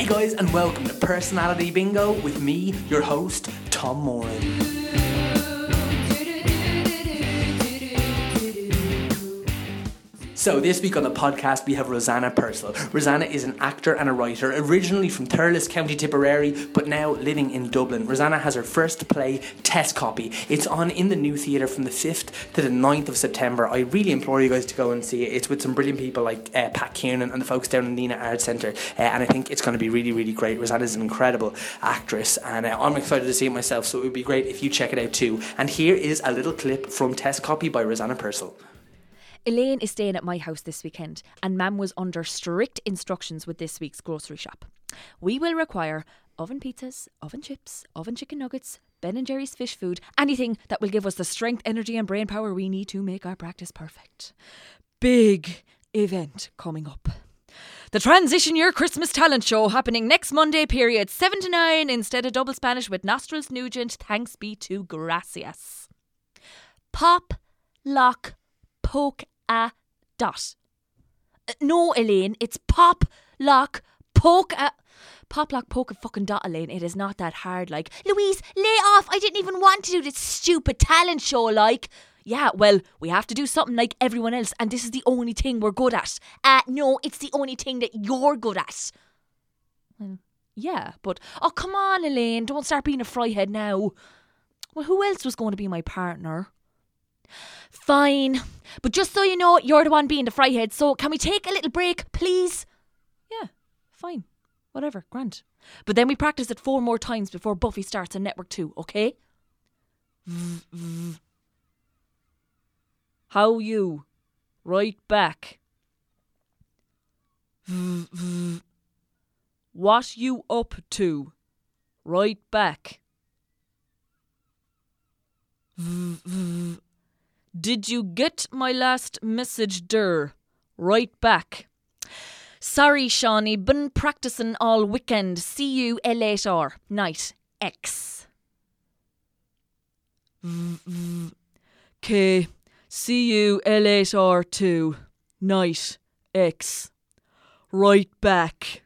Hey guys, and welcome to Personality Bingo with me, your host, Tom Moran. So this week on the podcast we have Roseanna Purcell. Roseanna is an actor and a writer, originally from Thurles, County Tipperary, but now living in Dublin. Roseanna has her first play, Test Copy. It's on in the New Theatre from the 5th to the 9th of September. I really implore you guys to go and see it. It's with some brilliant people like uh, Pat Kiernan and the folks down in the Nenagh Arts Centre, uh, and I think it's going to be really, really great. Roseanna is an incredible actress, and uh, I'm excited to see it myself, so it would be great if you check it out too. And here is a little clip from Test Copy by Roseanna Purcell. Elaine is staying at my house this weekend, and Mam was under strict instructions with this week's grocery shop. We will require oven pizzas, oven chips, oven chicken nuggets, Ben and Jerry's fish food, anything that will give us the strength, energy, and brain power we need to make our practice perfect. Big event coming up. The Transition Year Christmas Talent Show happening next Monday, period 7 to 9, instead of double Spanish with Nostrils Nugent. Thanks be to Gracias. Pop, lock, poke a dot. Uh, no, Elaine, it's pop, lock, poke a. Pop, lock, poke a fucking dot, Elaine. It is not that hard. Like, Louise, lay off. I didn't even want to do this stupid talent show, like. Yeah, well, we have to do something like everyone else, and this is the only thing we're good at. Uh, no, it's the only thing that you're good at. Well, yeah, but. Oh, come on, Elaine. Don't start being a fryhead now. Well, who else was going to be my partner? Fine. But just so you know, you're the one being the fryhead, so can we take a little break, please? Yeah, fine. Whatever, grant. But then we practice it four more times before Buffy starts on Network 2, okay? V- v- How you? Right back. V- What you up to? Right back. V- v- did you get my last message der? Right back. Sorry, Shawnee, been practicing all weekend. See you later. Night. X. K. See you later too. Night. X. Right back.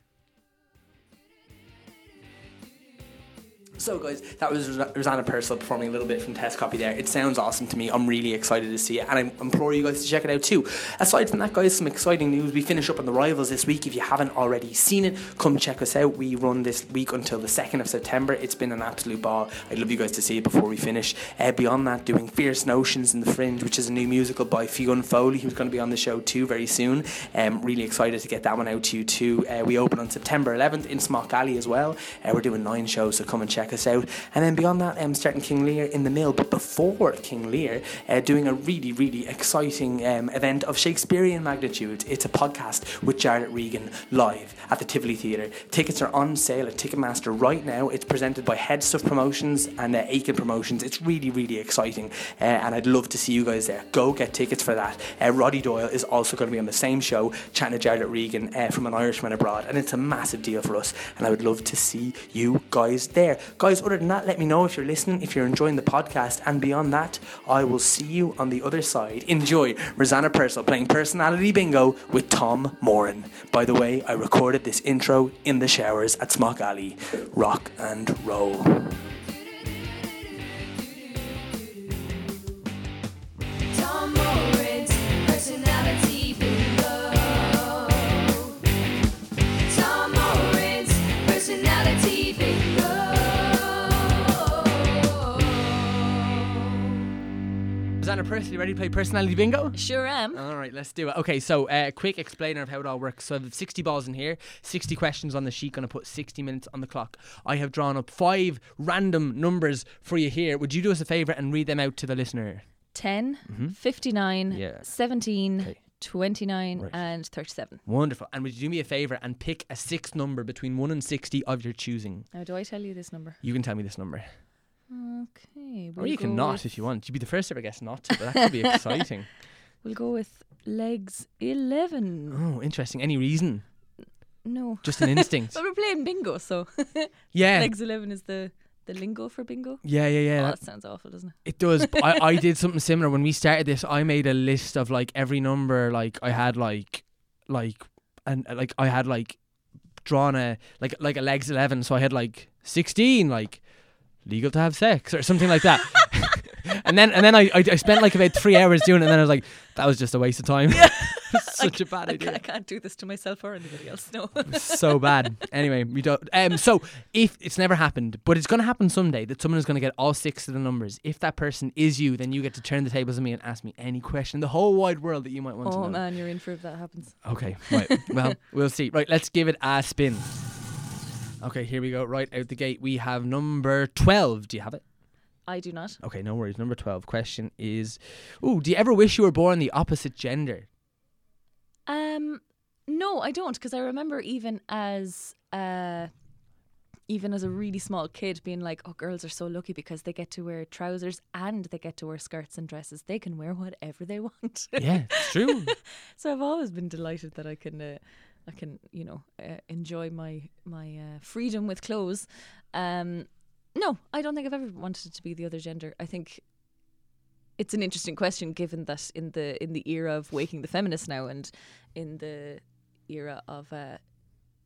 So, guys, that was Roseanna Purcell performing a little bit from Test Copy there. It sounds awesome to me. I'm really excited to see it, and I implore you guys to check it out too. Aside from that, guys, some exciting news. We finish up on the Rivals this week. If you haven't already seen it, come check us out. We run this week until the 2nd of September. It's been an absolute ball. I'd love you guys to see it before we finish. Uh, beyond that, doing Fierce Notions in the Fringe, which is a new musical by Fionn Foley, who's going to be on the show too very soon. Um, really excited to get that one out to you too. Uh, we open on September 11th in Smock Alley as well. Uh, we're doing nine shows, so come and check us out. And then beyond that, um, starting King Lear in the Mill. But before King Lear, uh, doing a really, really exciting um, event of Shakespearean magnitude. It's a podcast with Jarlath Regan live at the Tivoli Theatre. Tickets are on sale at Ticketmaster right now. It's presented by Headstuff Promotions and uh, Aiken Promotions. It's really, really exciting. Uh, and I'd love to see you guys there. Go get tickets for that. Uh, Roddy Doyle is also going to be on the same show, chatting to Jarlath Regan uh, from An Irishman Abroad. And it's a massive deal for us. And I would love to see you guys there. Guys, other than that, let me know if you're listening, if you're enjoying the podcast. And beyond that, I will see you on the other side. Enjoy Roseanna Purcell playing Personality Bingo with Tom Moran. By the way, I recorded this intro in the showers at Smock Alley. Rock and roll. Personality Roseanna Purcell, you ready to play Personality Bingo? Sure am. All right, let's do it. Okay, so uh, quick explainer of how it all works. So I have 60 balls in here, 60 questions on the sheet, going to put 60 minutes on the clock. I have drawn up five random numbers for you here. Would you do us a favour and read them out to the listener? 10, 59, Mm-hmm. Yeah. 17, Okay. 29, Right. and 37. Wonderful. And would you do me a favour and pick a sixth number between 1 and 60 of your choosing? Now, do I tell you this number? You can tell me this number. Okay. or we'll you can not if you want. You'd be the first ever guess not to, but that could be exciting. We'll go with legs 11. Oh, interesting. Any reason? No. Just an instinct. But we're playing bingo, so yeah. legs 11 is the, the lingo for bingo. Yeah, yeah, yeah. oh, that- that sounds awful, doesn't it? It does. I, I did something similar when we started this. I made a list of like every number. Like I had like, like, and like I had like drawn a like like a legs eleven, so I had like sixteen, like legal to have sex or something like that. and then and then I, I I spent like about three hours doing it, and then I was like, that was just a waste of time. Such a bad I, ca- I can't do this to myself or anybody else. No. so bad. Anyway, we don't. Um, so if it's never happened, but it's going to happen someday that someone is going to get all six of the numbers. If that person is you, then you get to turn the tables on me and ask me any question in the whole wide world that you might want to oh man, you're in for if that happens. Okay, right. well, we'll see. Right, let's give it a spin. Okay, here we go. Right out the gate, we have number 12. Do you have it? I do not. Okay, no worries. Number 12 question is Ooh, do you ever wish you were born the opposite gender? Um, no, I don't, because I remember even as uh, even as a really small kid, being like, "Oh, girls are so lucky because they get to wear trousers and they get to wear skirts and dresses. They can wear whatever they want." Yeah, it's true. so I've always been delighted that I can, uh, I can, you know, uh, enjoy my my uh, freedom with clothes. Um, no, I don't think I've ever wanted it to be the other gender. I think it's an interesting question, given that in the in the era of waking the feminist now, and in the era of uh,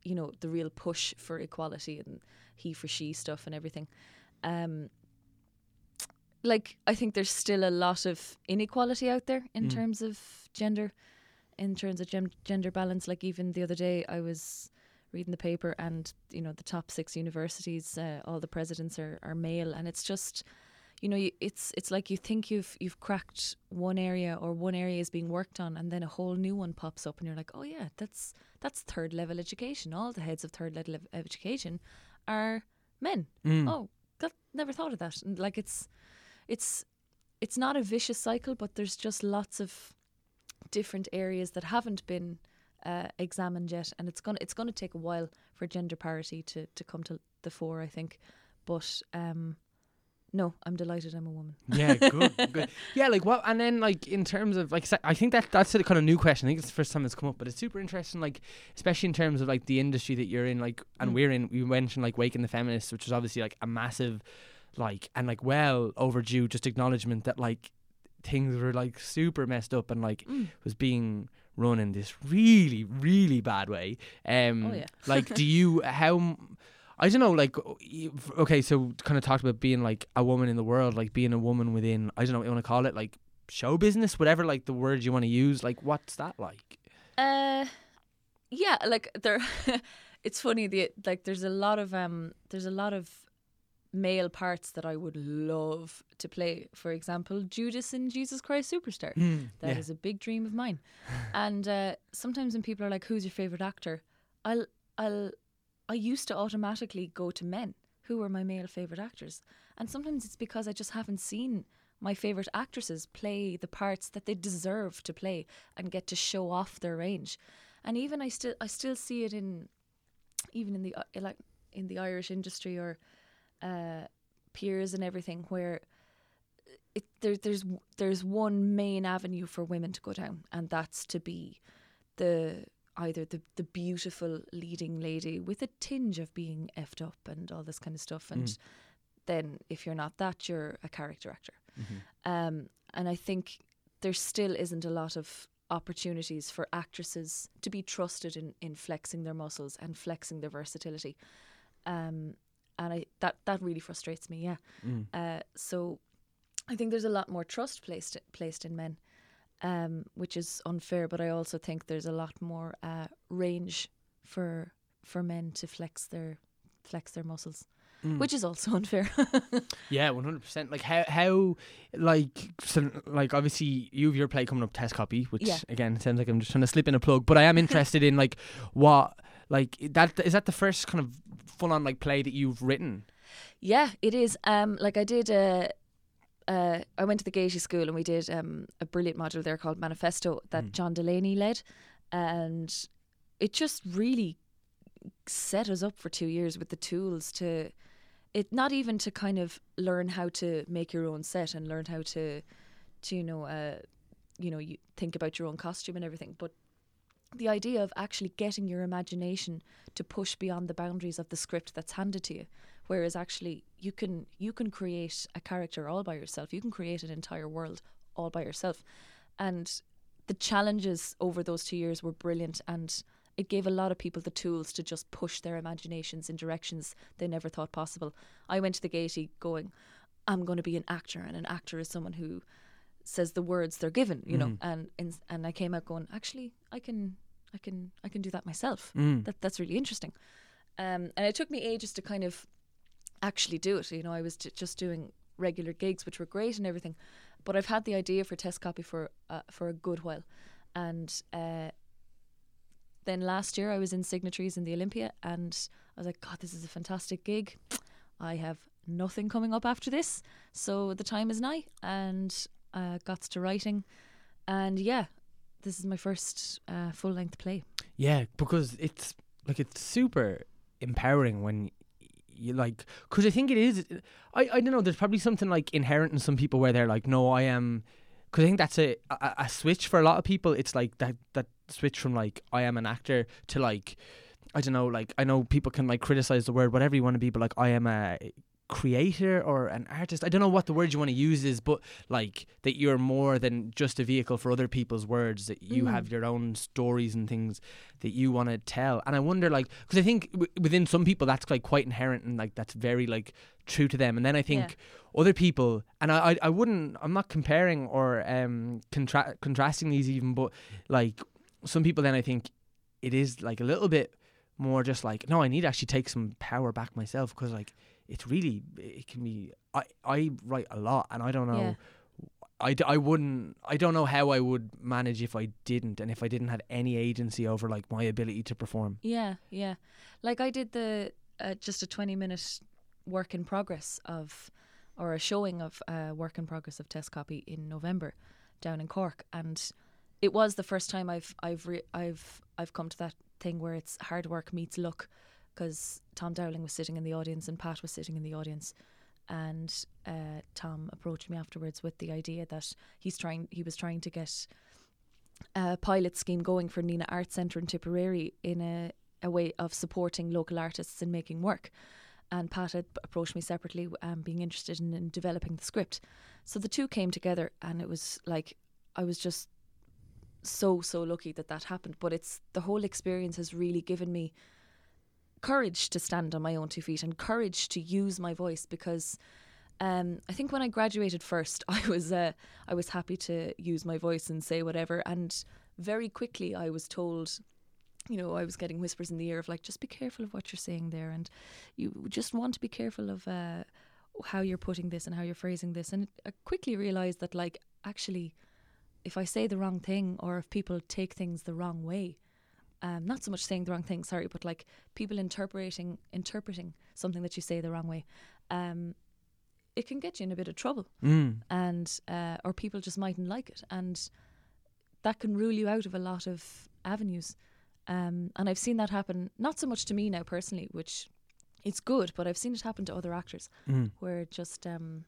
you know the real push for equality and he for she stuff and everything. Um, like I think there's still a lot of inequality out there in Mm. terms of gender, in terms of gem- gender balance. Like even the other day, I was reading the paper, and you know the top six universities, uh, all the presidents are, are male, and it's just, you know, you, it's it's like you think you've you've cracked one area or one area is being worked on, and then a whole new one pops up, and you're like, oh yeah, that's that's third level education. All the heads of third level education are men. Mm. Oh, God, never thought of that. And like it's it's it's not a vicious cycle, but there's just lots of different areas that haven't been uh, examined yet, and it's gonna it's gonna take a while for gender parity to to come to the fore, I think. But um, no, I'm delighted I'm a woman. Yeah, good, good. Yeah, like what? And then like in terms of like, I think that that's a kind of new question. I think it's the first time it's come up, but it's super interesting. Like, especially in terms of like the industry that you're in, like, and Mm. we're in. We mentioned like waking the feminists, which is obviously like a massive, like, and like well overdue just acknowledgement that like things were like super messed up and like Mm. was being run in this really, really bad way. Um, Oh, yeah. like, do you how? I don't know, like, okay, so kind of talked about being like a woman in the world, like being a woman within, I don't know what you want to call it, like show business, whatever, like the word you want to use. Like, what's that like? Uh, yeah, like there, it's funny. The like, there's a lot of um, there's a lot of male parts that I would love to play. For example, Judas in Jesus Christ Superstar. That is yeah. a big dream of mine. and uh, sometimes when people are like, "Who's your favorite actor?" I'll I'll I used to automatically go to men who were my male favorite actors, and sometimes it's because I just haven't seen my favorite actresses play the parts that they deserve to play and get to show off their range. And even I still I still see it in even in the uh, like in the Irish industry or uh, peers and everything where it, there, there's there's one main avenue for women to go down, and that's to be the either the the beautiful leading lady with a tinge of being effed up and all this kind of stuff, and Mm. then if you're not that, you're a character actor. Mm-hmm. Um, and I think there still isn't a lot of opportunities for actresses to be trusted in, in flexing their muscles and flexing their versatility. Um, and I that that really frustrates me. Yeah. Mm. Uh, so I think there's a lot more trust placed placed in men, um, which is unfair. But I also think there's a lot more uh, range for for men to flex their flex their muscles, Mm. which is also unfair. Yeah, one hundred percent. Like how how like so, like obviously you have your play coming up test copy, which Yeah. again sounds like I'm just trying to slip in a plug, but I am interested in like what like that is that the first kind of full on like play that you've written? Yeah, it is. Um, like I did a. Uh, I went to the Gaiety School and we did um, a brilliant module there called Manifesto that Mm. John Delaney led, and it just really set us up for two years with the tools to, it not even to kind of learn how to make your own set and learn how to, to you know, uh, you know, you think about your own costume and everything, but the idea of actually getting your imagination to push beyond the boundaries of the script that's handed to you. Whereas actually you can you can create a character all by yourself. You can create an entire world all by yourself. And the challenges over those two years were brilliant and it gave a lot of people the tools to just push their imaginations in directions they never thought possible. I went to the Gaiety going, I'm going to be an actor, and an actor is someone who says the words they're given, you know. And and and I came out going, actually, I can, I can, I can do that myself. That that's really interesting. Um, and it took me ages to kind of actually do it. You know, I was j- just doing regular gigs, which were great and everything, but I've had the idea for test copy for uh, for a good while, and uh, then last year I was in signatories in the Olympia, and I was like, God, this is a fantastic gig. I have nothing coming up after this, so the time is nigh, and uh, got to writing, and yeah, this is my first uh, full length play. Yeah, because it's like it's super empowering when you like because I think it is. I I don't know. There's probably something like inherent in some people where they're like, no, I am. Because I think that's a, a a switch for a lot of people. It's like that that switch from like I am an actor to like I don't know. Like I know people can like criticize the word whatever you want to be, but like I am a creator or an artist. I don't know what the word you want to use is, but like that you're more than just a vehicle for other people's words. That you have your own stories and things that you want to tell. And I wonder, like, because I think w- within some people that's like quite inherent and like that's very like true to them. And then I think other people, and I, I, I wouldn't, I'm not comparing or um contra- contrasting these even, but like some people, then I think it is like a little bit more just like no, I need to actually take some power back myself because like it's really it can be. I I write a lot and I don't know. Yeah. I, d- I wouldn't I don't know how I would manage if I didn't and if I didn't have any agency over like my ability to perform. Yeah, yeah. Like I did the uh, just a twenty minute work in progress of, or a showing of uh, work in progress of test copy in November, down in Cork, and it was the first time I've I've re- I've I've come to that thing where it's hard work meets luck, because Tom Dowling was sitting in the audience and Pat was sitting in the audience. And uh, Tom approached me afterwards with the idea that he's trying. He was trying to get a pilot scheme going for Nenagh Art Centre in Tipperary in a, a way of supporting local artists in making work. And Pat had approached me separately, um, being interested in, in developing the script. So the two came together, and it was like I was just so so lucky that that happened. But it's the whole experience has really given me courage to stand on my own two feet and courage to use my voice because um, I think when I graduated first, I was uh, I was happy to use my voice and say whatever, and very quickly I was told, you know, I was getting whispers in the ear of like, just be careful of what you're saying there, and you just want to be careful of uh, how you're putting this and how you're phrasing this, and I quickly realised that like actually, if I say the wrong thing or if people take things the wrong way, um, not so much saying the wrong thing, sorry, but like people interpreting interpreting something that you say the wrong way, um, it can get you in a bit of trouble, Mm. and uh, or people just mightn't like it, and that can rule you out of a lot of avenues. Um, and I've seen that happen not so much to me now personally, which it's good, but I've seen it happen to other actors Mm. where just um,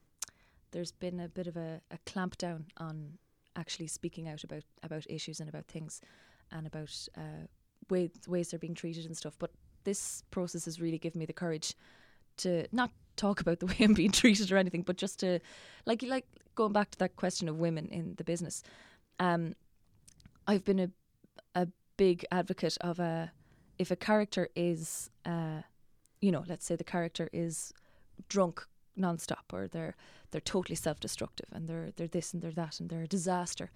there's been a bit of a, a clampdown on actually speaking out about about issues and about things and about uh, ways ways they're being treated and stuff. But this process has really given me the courage to not talk about the way I'm being treated or anything, but just to like like going back to that question of women in the business. Um, I've been a a big advocate of a if a character is uh, you know, let's say the character is drunk nonstop or they're they're totally self-destructive and they're they're this and they're that and they're a disaster.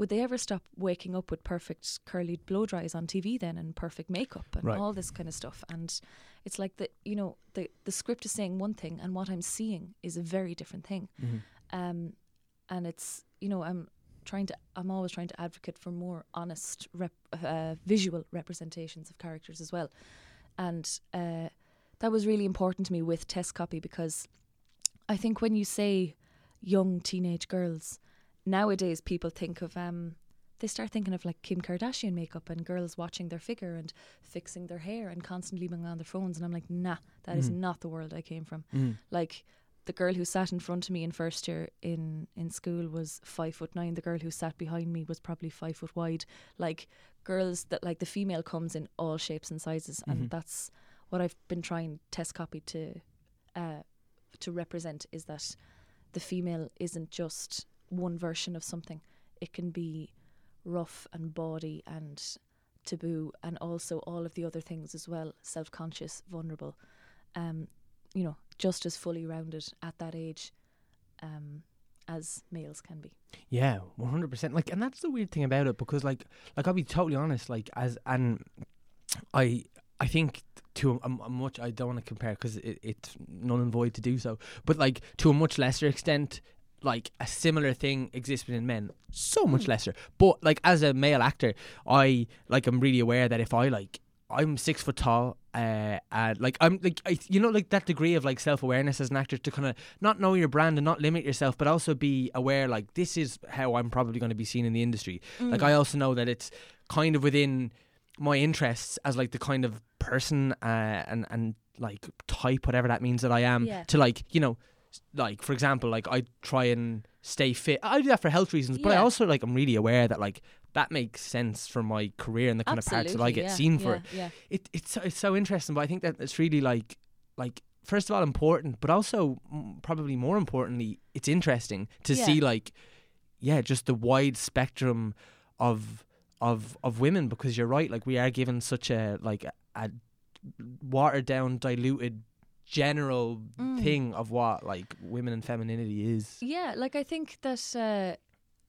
Would they ever stop waking up with perfect curly blow dries on TV then and perfect makeup and Right. all this kind of stuff? And it's like the you know the the script is saying one thing and what I'm seeing is a very different thing. Um, and it's you know I'm trying to I'm always trying to advocate for more honest rep, uh, visual representations of characters as well, and uh, that was really important to me with test copy because I think when you say young teenage girls nowadays, people think of um. They start thinking of like Kim Kardashian makeup and girls watching their figure and fixing their hair and constantly being on their phones. And I'm like, nah, that is not the world I came from. Like the girl who sat in front of me in first year in in school was five foot nine. The girl who sat behind me was probably five foot wide. Like girls that like the female comes in all shapes and sizes, and that's what I've been trying test copy to uh, to represent is that the female isn't just one version of something. It can be rough and bawdy and taboo, and also all of the other things as well self conscious, vulnerable, um, you know, just as fully rounded at that age um, as males can be. Yeah, one hundred percent. Like, and that's the weird thing about it because, like, like I'll be totally honest. Like, as and I, I think to a, a much I don't want to compare because it, it's null and void to do so. But like to a much lesser extent, like a similar thing exists within men. So much lesser. But like as a male actor, I like I'm really aware that if I like I'm six foot tall, uh, and like I'm like I, you know like that degree of like self awareness as an actor to kind of not know your brand and not limit yourself, but also be aware like this is how I'm probably going to be seen in the industry. Like I also know that it's kind of within my interests as like the kind of person uh, and and like type whatever that means that I am Yeah. to like you know like for example like I try and stay fit I do that for health reasons but I also like I'm really aware that like that makes sense for my career and the kind of parts that I get yeah, seen for yeah, yeah. it it's so, it's so interesting but I think that it's really like like first of all important but also probably more importantly it's interesting to Yeah. see like yeah just the wide spectrum of of of women because you're right like we are given such a like a, a watered down diluted general Mm. thing of what like women and femininity is. Yeah, like I think that uh,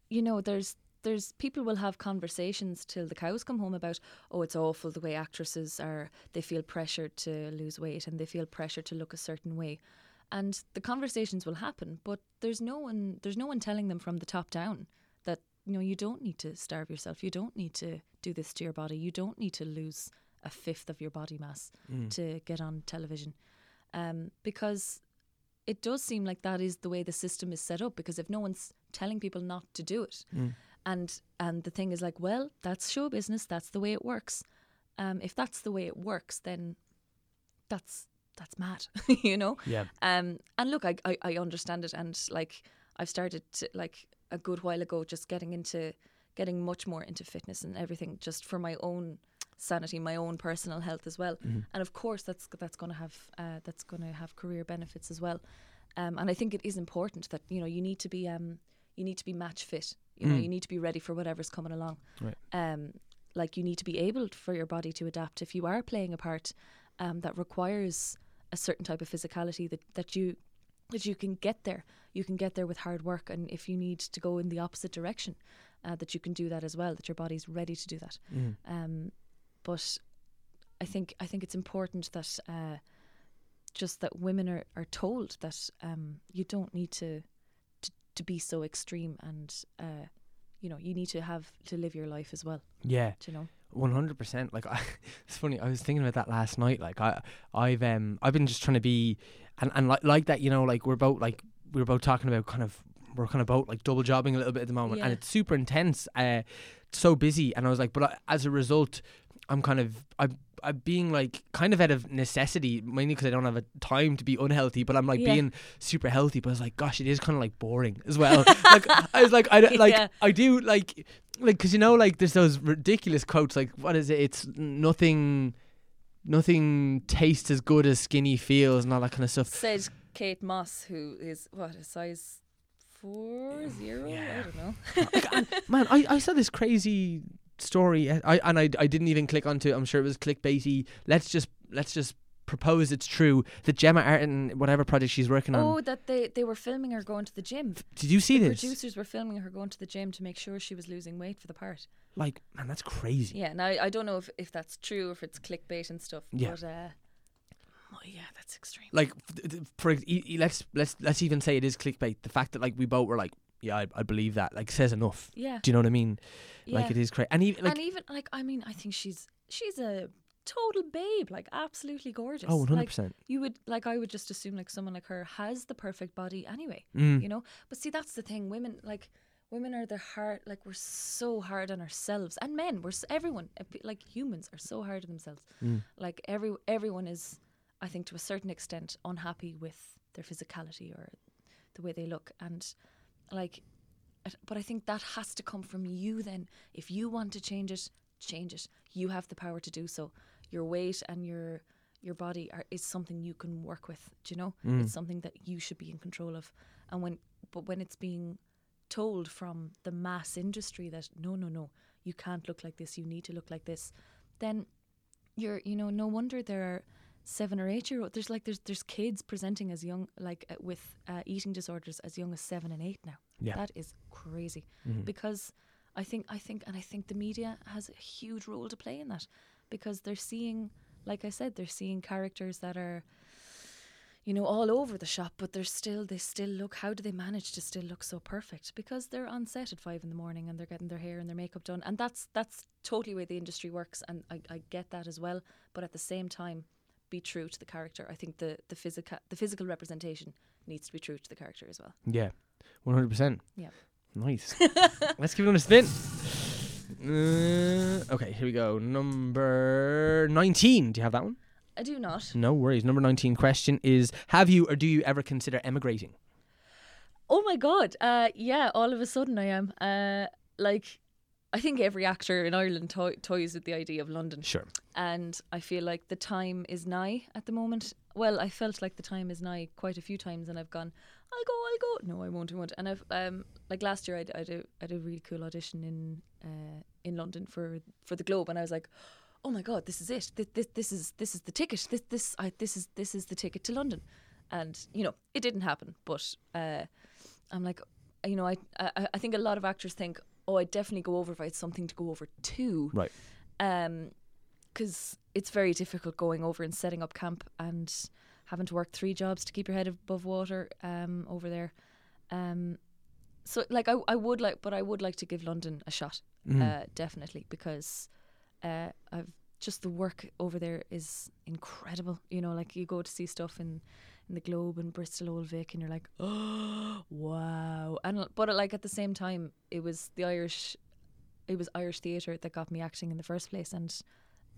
you know, there's there's people will have conversations till the cows come home about oh it's awful the way actresses are they feel pressured to lose weight and they feel pressured to look a certain way. And the conversations will happen but there's no one there's no one telling them from the top down that you know you don't need to starve yourself you don't need to do this to your body you don't need to lose a fifth of your body mass to get on television um, because it does seem like that is the way the system is set up because if no one's telling people not to do it and and the thing is like well that's show business that's the way it works. Um, if that's the way it works then that's that's mad you know? Yeah. Um, and look I, I I understand it and like I've started to, like a good while ago just getting into getting much more into fitness and everything just for my own sanity my own personal health as well. And of course that's that's going to have uh, that's going to have career benefits as well. Um, and I think it is important that you know you need to be um, you need to be match fit. You know Mm. you need to be ready for whatever's coming along. Right. um, like you need to be able for your body to adapt. If you are playing a part um, that requires a certain type of physicality that, that you that you can get there. You can get there with hard work and if you need to go in the opposite direction uh, that you can do that as well that your body's ready to do that. Mm. um, but I think I think it's important that uh, just that women are, are told that um, you don't need to, to to be so extreme and uh, you know you need to have to live your life as well yeah you know One hundred percent. Like, I, it's funny. I was thinking about that last night. Like, I, I've, um, I've been just trying to be, and and like, like that. You know, like we're both like we're both talking about kind of we're kind of both like double jobbing a little bit at the moment, and it's super intense. Uh, so busy, and I was like, but I, as a result, I'm kind of I'm. I'm being like kind of out of necessity, mainly because I don't have a time to be unhealthy. But I'm like Yeah. being super healthy. But I was like, gosh, it is kind of like boring as well. like I was like, I like Yeah. I do like like because you know like there's those ridiculous quotes like what is it? It's nothing, nothing tastes as good as skinny feels and all that kind of stuff. said Kate Moss who is what a size four zero Yeah. I don't know Like, man, I, I saw this crazy story. uh, I and I I didn't even click onto it. I'm sure it was clickbaity. Let's just let's just propose it's true that Gemma Arterton, whatever project she's working on. oh that they they were filming her going to the gym Did you see the this? producers were filming her going to the gym to make sure she was losing weight for the part Like, man, that's crazy. Yeah, now I don't know if, if that's true or if it's clickbait and stuff. Yeah. But uh, oh, yeah, that's extreme. Like, for e- let's let's let's even say it is clickbait. The fact that like we both were like, yeah, I, I believe that. Like, says enough. Yeah, Do you know what I mean? yeah. Like, it is crazy. And even like, and even like I mean, I think she's she's a total babe, like absolutely gorgeous. oh, one hundred Like percent. you would like I would just assume like someone like her has the perfect body anyway. Mm. You know, but see that's the thing. Women like women are the hard like we're so hard on ourselves and men. We're s- everyone uh, like humans are so hard on themselves. Mm. Like every everyone is, I think to a certain extent, unhappy with their physicality or the way they look and like but I think that has to come from you then. If you want to change it, change it. You have the power to do so. Your weight and your your body are, is something you can work with. Do you know? Mm. It's something that you should be in control of. And when but when it's being told from the mass industry that no no no you can't look like this, you need to look like this, then you're you know no wonder there are seven or eight year old there's like there's there's kids presenting as young like uh, with uh, eating disorders as young as seven and eight now. Yeah. That is crazy Mhm. because I think I think and I think the media has a huge role to play in that because they're seeing like I said they're seeing characters that are you know all over the shop but they're still they still look how do they manage to still look so perfect because they're on set at five in the morning and they're getting their hair and their makeup done and that's that's totally where the industry works and I, I get that as well but at the same time be true to the character I think the the physical the physical representation needs to be true to the character as well Yeah, one hundred percent. Yeah. Nice. Let's give it a spin. Uh, okay, here we go. Number nineteen. Do you have that one? I do not No worries. Number nineteen question is: Have you or do you ever consider emigrating? Oh my god. Uh yeah, all of a sudden I am. Uh like I think every actor in Ireland to- toys with the idea of London. Sure. And I feel like the time is nigh at the moment. Well, I felt like the time is nigh quite a few times and I've gone, I'll go, I'll go. No, I won't, I won't. And I've um like last year I I did I did a really cool audition in uh in London for for the Globe and I was like, "Oh my god, this is it. This this, this is this is the ticket. This this I this is this is the ticket to London." And you know, it didn't happen, but uh I'm like, you know, I, I I think a lot of actors think, oh, I'd definitely go over if I had something to go over to, Right. um, because it's very difficult going over and setting up camp and having to work three jobs to keep your head above water, um, over there, um, so like I I would like, but I would like to give London a shot, Mhm. uh, definitely because, uh, I've just the work over there is incredible. You know, like you go to see stuff in in the Globe and Bristol Old Vic, and you're like, oh wow. And but like at the same time, it was the Irish, it was Irish theatre that got me acting in the first place, and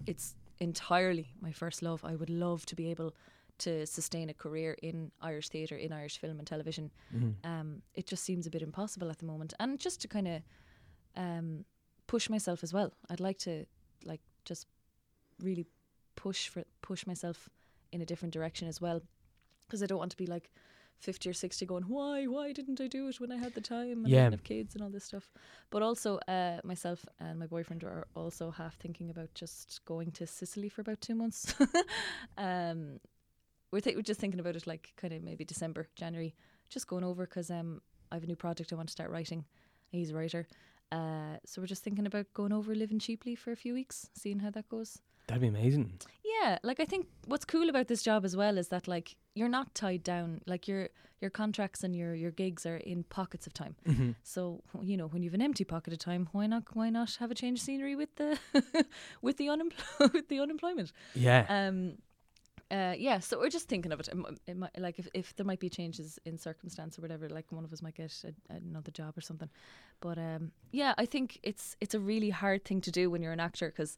it's entirely my first love. I would love to be able to sustain a career in Irish theatre, in Irish film and television. Mhm. Um, it just seems a bit impossible at the moment, and just to kind of um, push myself as well. I'd like to like just really push for push myself in a different direction as well, because I don't want to be like. 50 or 60 going why why didn't i do it when i had the time and Yeah. I have kids and all this stuff but also uh, myself and my boyfriend are also half thinking about just going to sicily for about two months um we're, th- we're just thinking about it like kind of maybe december january just going over because um i have a new project i want to start writing he's a writer uh so we're just thinking about going over living cheaply for a few weeks seeing how that goes That'd be amazing. yeah, like I think what's cool about this job as well is that like you're not tied down. Like your your contracts and your your gigs are in pockets of time. Mm-hmm. So you know when you've an empty pocket of time, why not why not have a change of scenery with the with the unempl- with the unemployment? Yeah. Um, uh, yeah. So we're just thinking of it. It, mi- it might, like if if there might be changes in circumstance or whatever, like one of us might get a, another job or something. But um, yeah, I think it's it's a really hard thing to do when you're an actor because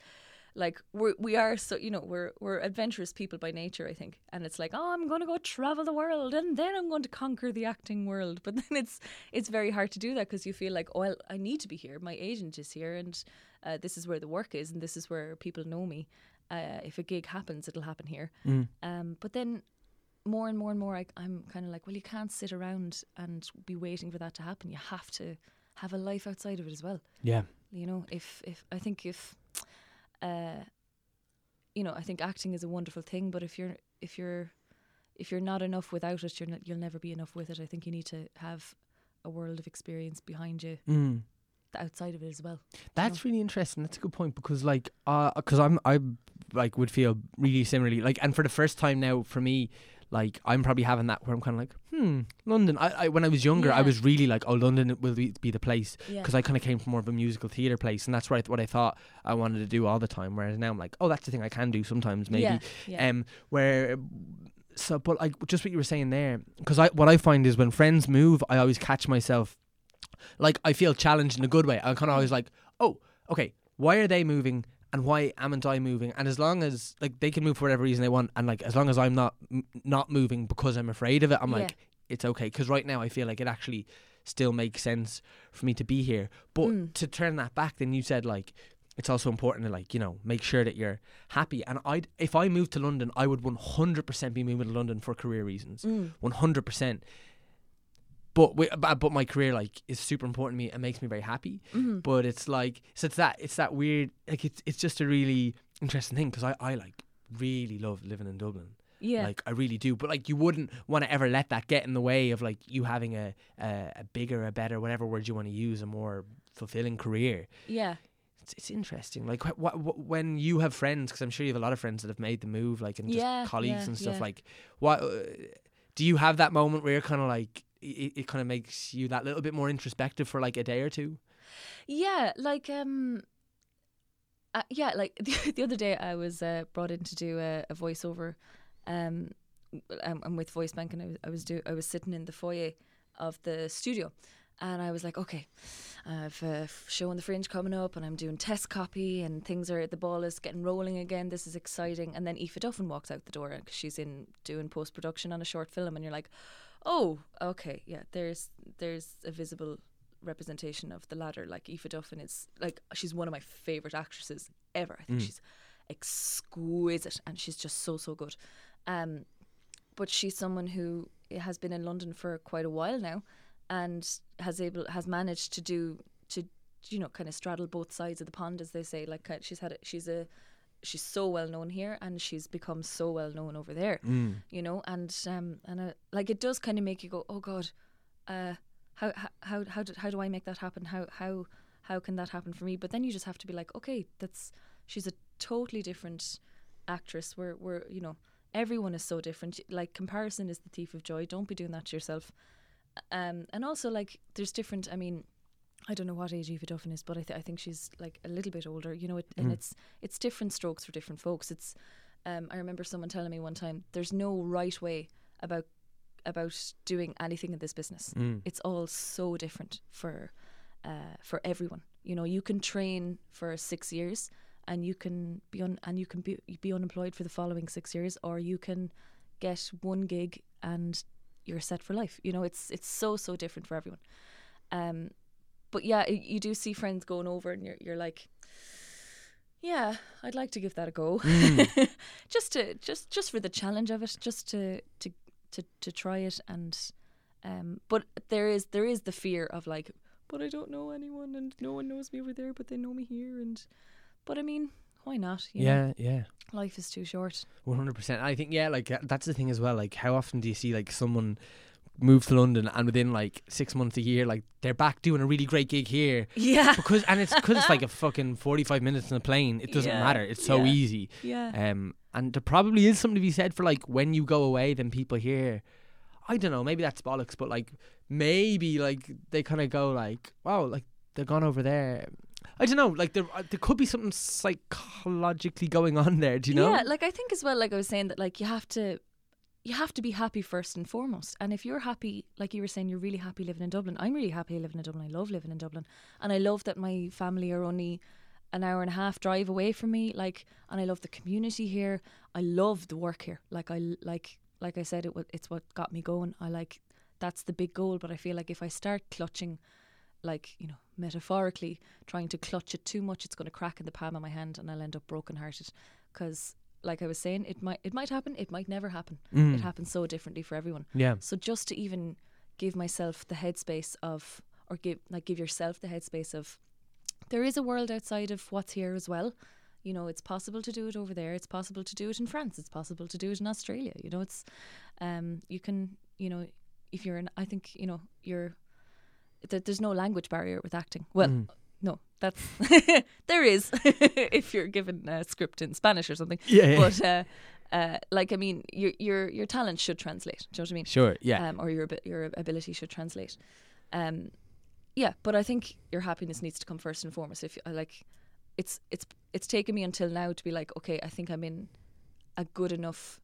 like we we are so you know we're we're adventurous people by nature I think. And it's like oh I'm going to go travel the world and then I'm going to conquer the acting world. But then it's it's very hard to do that because you feel like oh well, I need to be here. My agent is here and uh, this is where the work is and this is where people know me. Uh, if a gig happens it'll happen here. Mm. um, but then more and more and more I, I'm kind of like well you can't sit around and be waiting for that to happen. You have to have a life outside of it as well. Yeah. you know if if i think if uh you know i think acting is a wonderful thing but if you're if you're if you're not enough without it you're not, you'll never be enough with it i think you need to have a world of experience behind you Mm. outside of it as well That's really interesting. That's a good point because, like, uh, because I'm, I like would feel really similarly. Like, and for the first time now, for me, like, I'm probably having that where I'm kind of like, hmm, London. I, I when I was younger, I was really like, oh, London will be, be the place yeah because I kind of came from more of a musical theatre place, and that's what I, what I thought I wanted to do all the time. Whereas now I'm like, oh, that's the thing I can do sometimes, maybe. yeah, yeah. Um, where so, but like just what you were saying there, because I what I find is when friends move, I always catch myself, like I feel challenged in a good way. I'm kind of always like, oh, okay, why are they moving? And why amn't I moving? And as long as like they can move for whatever reason they want, and like as long as I'm not m- not moving because I'm afraid of it, I'm Yeah. like it's okay. Because right now I feel like it actually still makes sense for me to be here. But Mm. to turn that back, then you said like it's also important to like you know make sure that you're happy. And I if I moved to London, I would 100% be moving to London for career reasons. Mm. 100%. But wi- but but my career like is super important to me and makes me very happy. Mm-hmm. But it's like so it's that it's that weird like it's it's just a really interesting thing because I I like really love living in Dublin. Yeah. Like I really do, but like you wouldn't want to ever let that get in the way of like you having a a, a bigger, a better, whatever word you want to use, a more fulfilling career. yeah. It's, it's interesting. Like wh- wh- when you have friends, because I'm sure you have a lot of friends that have made the move, like and just Yeah, colleagues yeah, and stuff. yeah. Like, what uh, do you have that moment where you're kind of like it, it kind of makes you that little bit more introspective for like a day or two? Yeah, like um, uh, yeah, like the, the other day I was uh, brought in to do a, a voiceover, um, um, I'm with Voice Bank and I was I was do I was sitting in the foyer of the studio, and I was like, okay, I've uh, show on the fringe coming up, and I'm doing test copy, and things are the ball is getting rolling again. This is exciting, and then Aoife Duffin walks out the door because she's in doing post production on a short film, and you're like, oh, okay, yeah, there's there's a visible representation of the ladder. Like Aoife Duffin is like she's one of my favorite actresses ever. I think she's exquisite and she's just so so good. Um, but she's someone who has been in London for quite a while now, and has able has managed to do to you know kind of straddle both sides of the pond as they say. Like she's had a, she's a she's so well known here and she's become so well known over there. You know, and um and uh, like it does kind of make you go, oh god, uh, how how how how do, how do I make that happen? How how how can that happen for me? But then you just have to be like, okay, that's she's a totally different actress. We're we're you know everyone is so different. Like comparison is the thief of joy. Don't be doing that to yourself. Um, and also like there's different. I mean, I don't know what age Aoife Duffin is, but I, th- I think she's like a little bit older. You know, it, and it's it's different strokes for different folks. It's um, I remember someone telling me one time, there's no right way about about doing anything in this business. It's all so different for uh, for everyone. You know, you can train for six years and you can be on and you can be be unemployed for the following six years, or you can get one gig and you're set for life. You know, it's it's so so different for everyone. Um, but yeah, you do see friends going over, and you're you're like, yeah, I'd like to give that a go, just to just just for the challenge of it, just to to to to try it, and um, but there is there is the fear of like, but I don't know anyone, and no one knows me over there, but they know me here, and but I mean, why not? You know, Yeah, yeah. life is too short. One hundred percent. I think yeah, like uh, that's the thing as well. Like, how often do you see like someone move to London and within like six months a year, like they're back doing a really great gig here Yeah, because and it's because it's like a fucking forty five minutes in a plane. It doesn't Yeah, matter. It's so yeah. easy. yeah. Um, and there probably is something to be said for like when you go away, then people here. I don't know. Maybe that's bollocks, but like maybe like they kind of go like, wow, like they're gone over there. I don't know. Like there, uh, there could be something psychologically going on there. Do you know? Yeah, like I think as well, like I was saying that like you have to you have to be happy first and foremost. And if you're happy, like you were saying, you're really happy living in Dublin. I'm really happy living in Dublin. I love living in Dublin. And I love that my family are only an hour and a half drive away from me. Like and I love the community here. I love the work here. Like I like like I said, it wa- it's what got me going. I like that's the big goal. But I feel like if I start clutching like you know metaphorically trying to clutch it too much it's going to crack in the palm of my hand and I'll end up brokenhearted because like I was saying it might it might happen it might never happen. It happens so differently for everyone. Yeah. so just to even give myself the headspace of or give like give yourself the headspace of there is a world outside of what's here as well. You know it's possible to do it over there it's possible to do it in France it's possible to do it in Australia. You know it's um you can you know if you're an I think you know you're th- there's no language barrier with acting. Well no that's there is if you're given a script in Spanish or something Yeah, yeah. but uh, uh, like I mean your your your talent should translate do you know what I mean Sure. Yeah. um, or your your ability should translate. Um, yeah, but I think your happiness needs to come first and foremost. If you, like, it's it's it's taken me until now to be like, okay, I think I'm in a good enough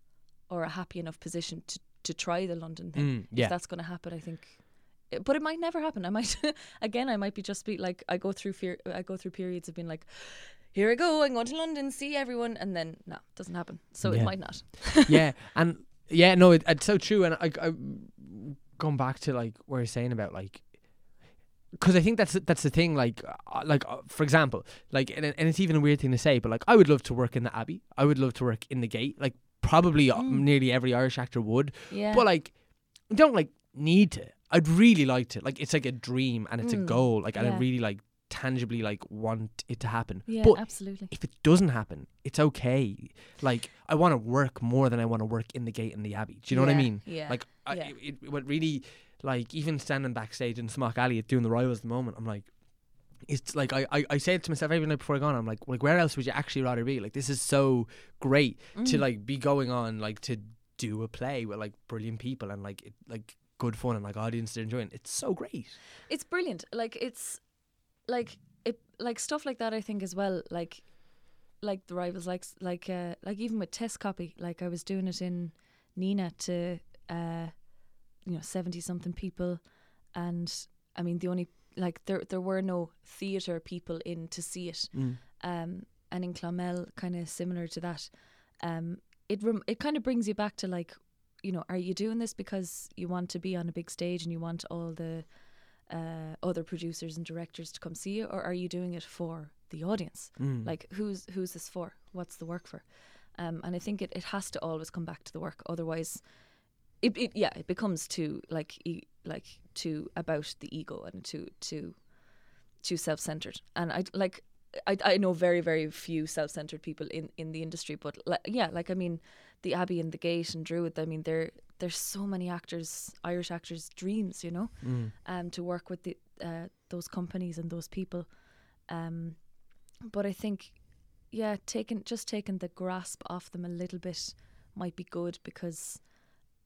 or a happy enough position to to try the London thing. Mm, yeah. If that's going to happen, I think. But it might never happen. I might, again, I might be just be like, I go through fear. I go through periods of being like, here I go, I'm going to London, see everyone, and then no, it doesn't happen. So Yeah. it might not. yeah, and yeah, no, it, it's so true. And I, I going back to like what you're saying about like, because I think that's that's the thing. Like, uh, like uh, for example, like, and, and it's even a weird thing to say, but like, I would love to work in the Abbey. I would love to work in the Gate. Like, probably uh, nearly every Irish actor would. Yeah. But like, don't like need to. I'd really like to. Like it's like a dream and it's a Mm, goal. Like and I yeah. really like tangibly like want it to happen. Yeah, but absolutely. if it doesn't happen, it's okay. Like I want to work more than I want to work in the gate in the abbey. Do you know what I mean? Yeah. Like I, Yeah. it, it, what really like even standing backstage in Smock Alley at doing the rivals at the moment, I'm like. It's like I, I, I say it to myself every night before I go on. I'm like, like, where else would you actually rather be? Like, this is so great to Mm. like be going on, like to do a play with like brilliant people and like it, like good fun and like audience they're enjoying. It's so great. it's brilliant. Like it's like it like stuff like that. I think as well. Like like the rivals, like like uh, like even with test copy. Like I was doing it in Nenagh to uh, you know seventy something people, and I mean the only like there there were no theatre people in to see it. um, and in Clonmel, kind of similar to that. Um, it rem- it kind of brings you back to like, you know, are you doing this because you want to be on a big stage and you want all the uh, other producers and directors to come see you, or are you doing it for the audience? Mm. Like, who's who's this for? What's the work for? Um, and I think it, it has to always come back to the work. Otherwise, it, it yeah, it becomes too like e- like too about the ego and too too too self centered. And I like I, I know very very few self centered people in, in the industry, but like yeah, like I mean, the Abbey and the Gate and Druid. I mean, there there's so many actors, Irish actors' dreams, you know, Mm. um, to work with the uh, those companies and those people. Um, but I think, yeah, taking just taking the grasp off them a little bit might be good because,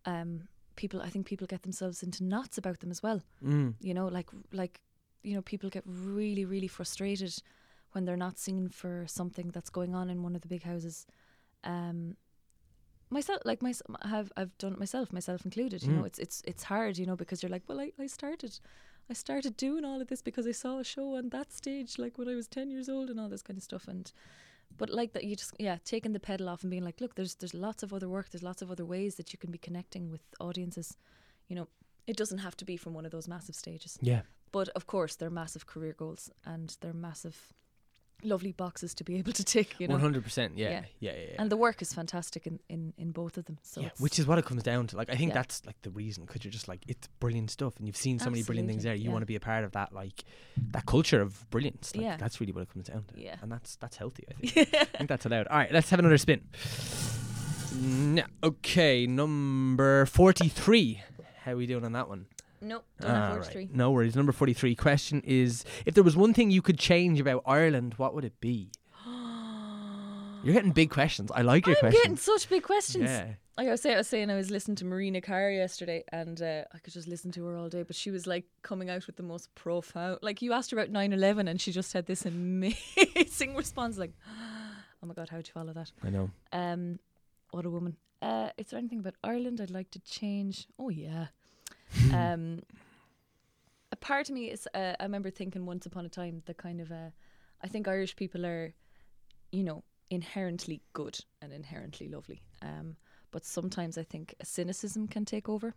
um, people. I think people get themselves into knots about them as well Mm. you know like like you know people get really really frustrated when they're not seen for something that's going on in one of the big houses um myself like my have I've done it myself myself included you know Mm. it's it's it's hard you know because you're like well I, I started I started doing all of this because I saw a show on that stage like when I was 10 years old and all this kind of stuff and but like that you just yeah taking the pedal off and being like look there's there's lots of other work there's lots of other ways that you can be connecting with audiences you know it doesn't have to be from one of those massive stages Yeah. but of course, they're massive career goals and they're massive, lovely boxes to be able to tick. You know, One hundred percent. Yeah. Yeah. Yeah. And the work is fantastic in, in, in both of them. So yeah, which is what it comes down to. Like, I think Yeah. that's like the reason because you're just like it's brilliant stuff, and you've seen so many brilliant things there. You yeah. want to be a part of that, like that culture of brilliance. Like, Yeah. that's really what it comes down to. Yeah. and that's that's healthy. I think. I think that's allowed. All right, let's have another spin. Okay, number forty-three. How are we doing on that one? No, don't have All Forge right. No worries. Number forty-three. Question is: If there was one thing you could change about Ireland, what would it be? You're getting big questions. I like your I'm questions. getting such big questions. Yeah. Like I was, saying, I was saying, I was listening to Marina Carr yesterday, and uh, I could just listen to her all day. But she was like coming out with the most profound. Like you asked her about 9-11 and she just had this amazing response, like, "Oh my god, how'd you follow that?" I know. Um, what a woman. Uh, is there anything about Ireland I'd like to change? Oh yeah. Um, a part of me is. Uh, I remember thinking once upon a time the kind of. Uh, I think Irish people are, you know, inherently good and inherently lovely. Um, but sometimes I think a cynicism can take over,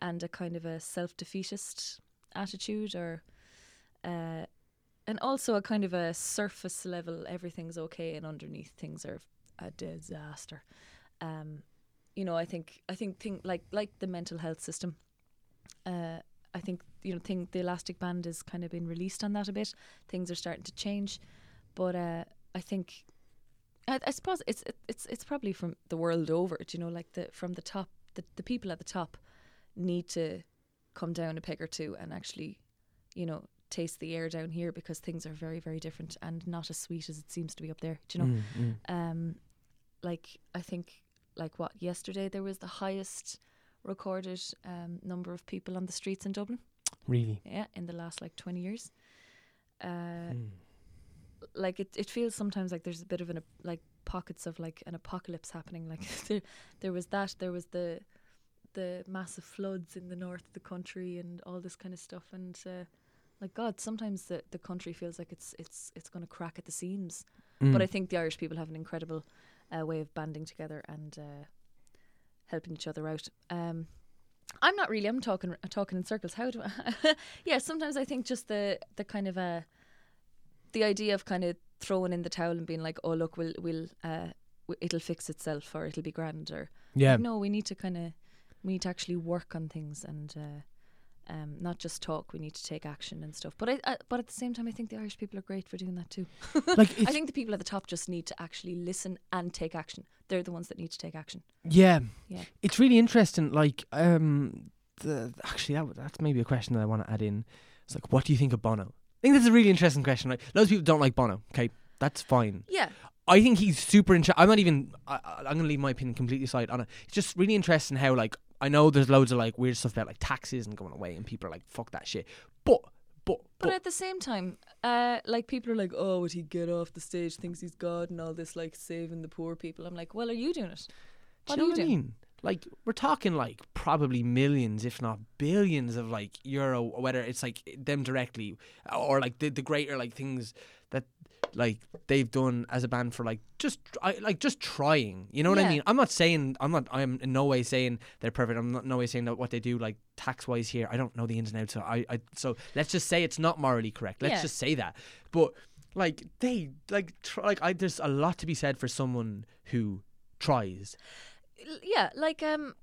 and a kind of a self-defeatist attitude, or, uh, and also a kind of a surface level. Everything's okay, and underneath things are a disaster. Um, you know, I think I think thing like like the mental health system. Uh, I think you know, thing the elastic band is kind of been released on that a bit. Things are starting to change, but uh, I think I, I suppose it's it, it's it's probably from the world over. do You know, like the from the top, the the people at the top need to come down a peg or two and actually, you know, taste the air down here because things are very very different and not as sweet as it seems to be up there. Do you know? Mm, mm. um like I think like what yesterday there was the highest recorded um number of people on the streets in Dublin Really. yeah in the last like 20 years uh Mm. like it it feels sometimes like there's a bit of an like pockets of like an apocalypse happening like there there was that there was the the massive floods in the north of the country and all this kind of stuff and uh, like god sometimes the the country feels like it's it's it's going to crack at the seams but I Mm. think the Irish people have an incredible uh, way of banding together and uh, helping each other out. Um, I'm not really. I'm talking talking in circles. How do I? yeah, sometimes I think just the the kind of uh, the idea of kind of throwing in the towel and being like, oh look, we'll we'll uh, w- it'll fix itself or it'll be grand or Yeah. no, we need to kind of we need to actually work on things and uh, Um, not just talk. We need to take action and stuff. But I, I, but at the same time, I think the Irish people are great for doing that too. Like I think the people at the top just need to actually listen and take action. They're the ones that need to take action. yeah, Yeah. it's really interesting. Like um, the actually that, that's maybe a question that I want to add in. It's like, what do you think of Bono? I think that's a really interesting question. Right, loads of people don't like Bono. Okay, that's fine. Yeah. I think he's super interesting. I'm not even. I, I- I'm gonna leave my opinion completely aside on it. It's just really interesting how like I know there's loads of like weird stuff about like taxes and going away, and people are like, "Fuck that shit." But but But but at the same time, uh, like people are like, "Oh, would he get off the stage? Thinks he's God and all this, like saving the poor people." I'm like, "Well, are you doing it? What do you know you what I doing?" mean? Like we're talking like probably millions, if not billions, of like euro, whether it's like them directly or like the the greater like things like they've done as a band for like just I, like just trying. You know what I mean? I'm not saying I'm not I'm in no way saying they're perfect. I'm not no way saying that what they do like tax wise here. I don't know the ins and outs. So I, I so let's just say it's not morally correct. Let's Yeah. just say that. But like they like try, like I there's a lot to be said for someone who tries. Yeah, like um,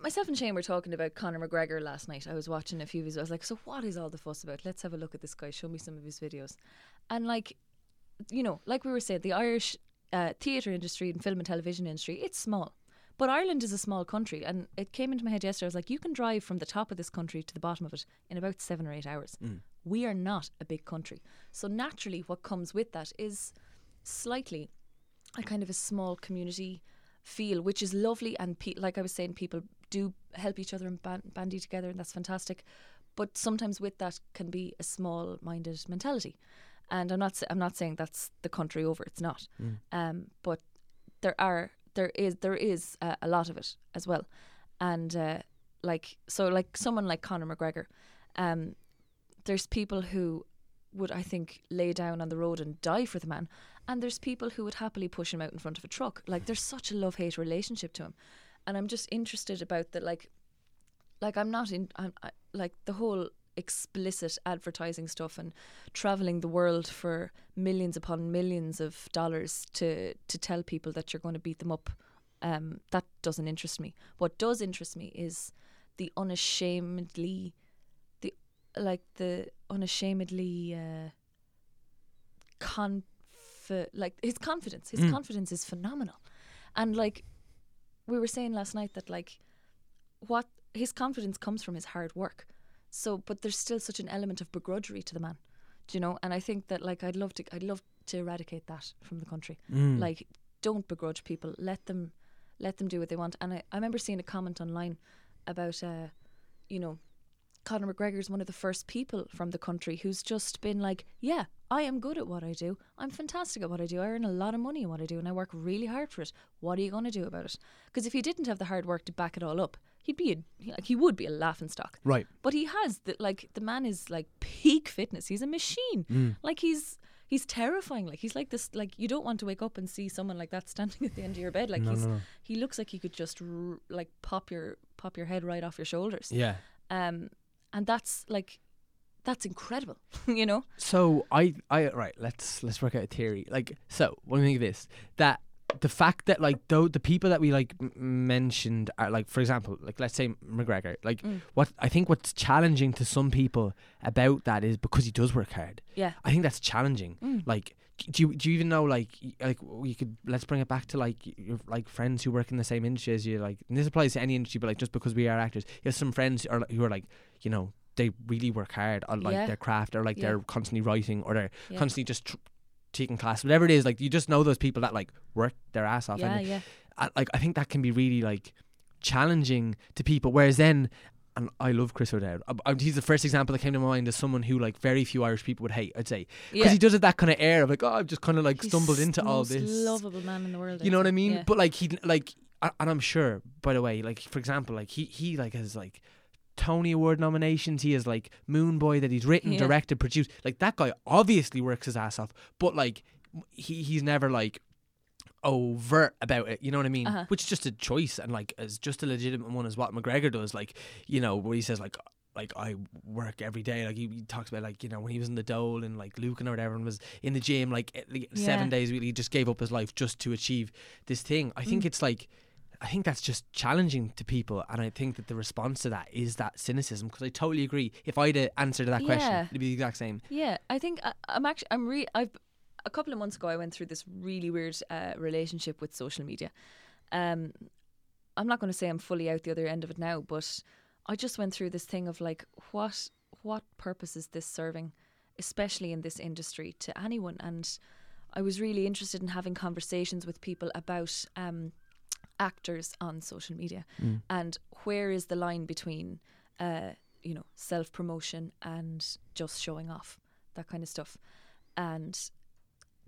myself and Shane were talking about Conor McGregor last night. I was watching a few of his. I was like, "So what is all the fuss about? Let's have a look at this guy. Show me some of his videos." And like, you know, like we were saying, the Irish uh, theatre industry and film and television industry, it's small. But Ireland is a small country, and it came into my head yesterday. I was like, you can drive from the top of this country to the bottom of it in about seven or eight hours. We are not a big country. So naturally, what comes with that is slightly a kind of a small community feel, which is lovely. And pe- like I was saying, people do help each other and ban- bandy together, and that's fantastic. But sometimes with that can be a small-minded mentality. And I'm not I'm not saying that's the country over. It's not. Um, but there are there is there is uh, a lot of it as well, and uh, like so like someone like Conor McGregor, um, there's people who would I think lay down on the road and die for the man, and there's people who would happily push him out in front of a truck. Like there's such a love hate relationship to him, and I'm just interested about that. Like, like I'm not in. I'm I, like the whole explicit advertising stuff and traveling the world for millions upon millions of dollars to to tell people that you're going to beat them up. Um, that doesn't interest me. What does interest me is the unashamedly, the like the unashamedly uh, conf like his confidence. His Mm. confidence is phenomenal, and like we were saying last night that like what his confidence comes from his hard work. So, but there's still such an element of begrudgery to the man, do you know? And I think that like I'd love to, I'd love to eradicate that from the country. Mm. Like, don't begrudge people. Let them, let them do what they want. And I, I remember seeing a comment online about, uh, you know, Conor McGregor's one of the first people from the country who's just been like, yeah, I am good at what I do. I'm fantastic at what I do. I earn a lot of money in what I do, and I work really hard for it. What are you going to do about it? Because if you didn't have the hard work to back it all up, he'd be a, like he would be a laughing stock. Right. But he has the like the man is like peak fitness. He's a machine. Like he's he's terrifying. Like he's like this. Like you don't want to wake up and see someone like that standing at the end of your bed. Like No, he's no. he looks like he could just r- like pop your pop your head right off your shoulders. Yeah. Um, and that's like that's incredible. you know. So I, I right. Let's let's work out a theory. Like so, what do you think of this? That the fact that like though the people that we like m- mentioned are like, for example, like let's say McGregor. Like Mm. what I think what's challenging to some people about that is because he does work hard. Yeah. I think that's challenging. Mm. Like, do you do you even know like like you could let's bring it back to like your like friends who work in the same industry as you. Like, and this applies to any industry, but like just because we are actors, you have some friends who are who are like you know they really work hard on like Yeah. their craft or like Yeah. they're constantly writing or they're Yeah. constantly just tr- taking class, whatever it is. Like you just know those people that like work their ass off. Yeah, and yeah. I, like I think that can be really like challenging to people. Whereas then, and I love Chris O'Dowd. I, I, he's the first example that came to my mind as someone who like very few Irish people would hate. I'd say because Yeah. he does it that kind of air of like, oh, I've just kind of like He's stumbled into all most this. lovable man in the world. You know what I mean? Yeah. But like he like, and I'm sure by the way, like for example, like he he like has like. Tony Award nominations. He has like Moone Boy that he's written, Yeah. directed, produced. Like that guy obviously works his ass off, but like he he's never like overt about it. You know what I mean? Uh-huh. Which is just a choice and like is just a legitimate one as what McGregor does. Like you know where he says like like I work every day. Like he, he talks about like you know when he was in the dole and like Lucan or whatever and was in the gym like, like seven days. a week, He just gave up his life just to achieve this thing. I think Mm. it's like I think that's just challenging to people, and I think that the response to that is that cynicism. Because I totally agree. If I'd uh, answered that question, it'd be the exact same. Yeah, I think I, I'm actually I'm re I've a couple of months ago I went through this really weird uh, relationship with social media. Um, I'm not going to say I'm fully out the other end of it now, but I just went through this thing of like what what purpose is this serving, especially in this industry to anyone, and I was really interested in having conversations with people about um, actors on social media. And where is the line between uh, you know self promotion and just showing off? That kind of stuff. And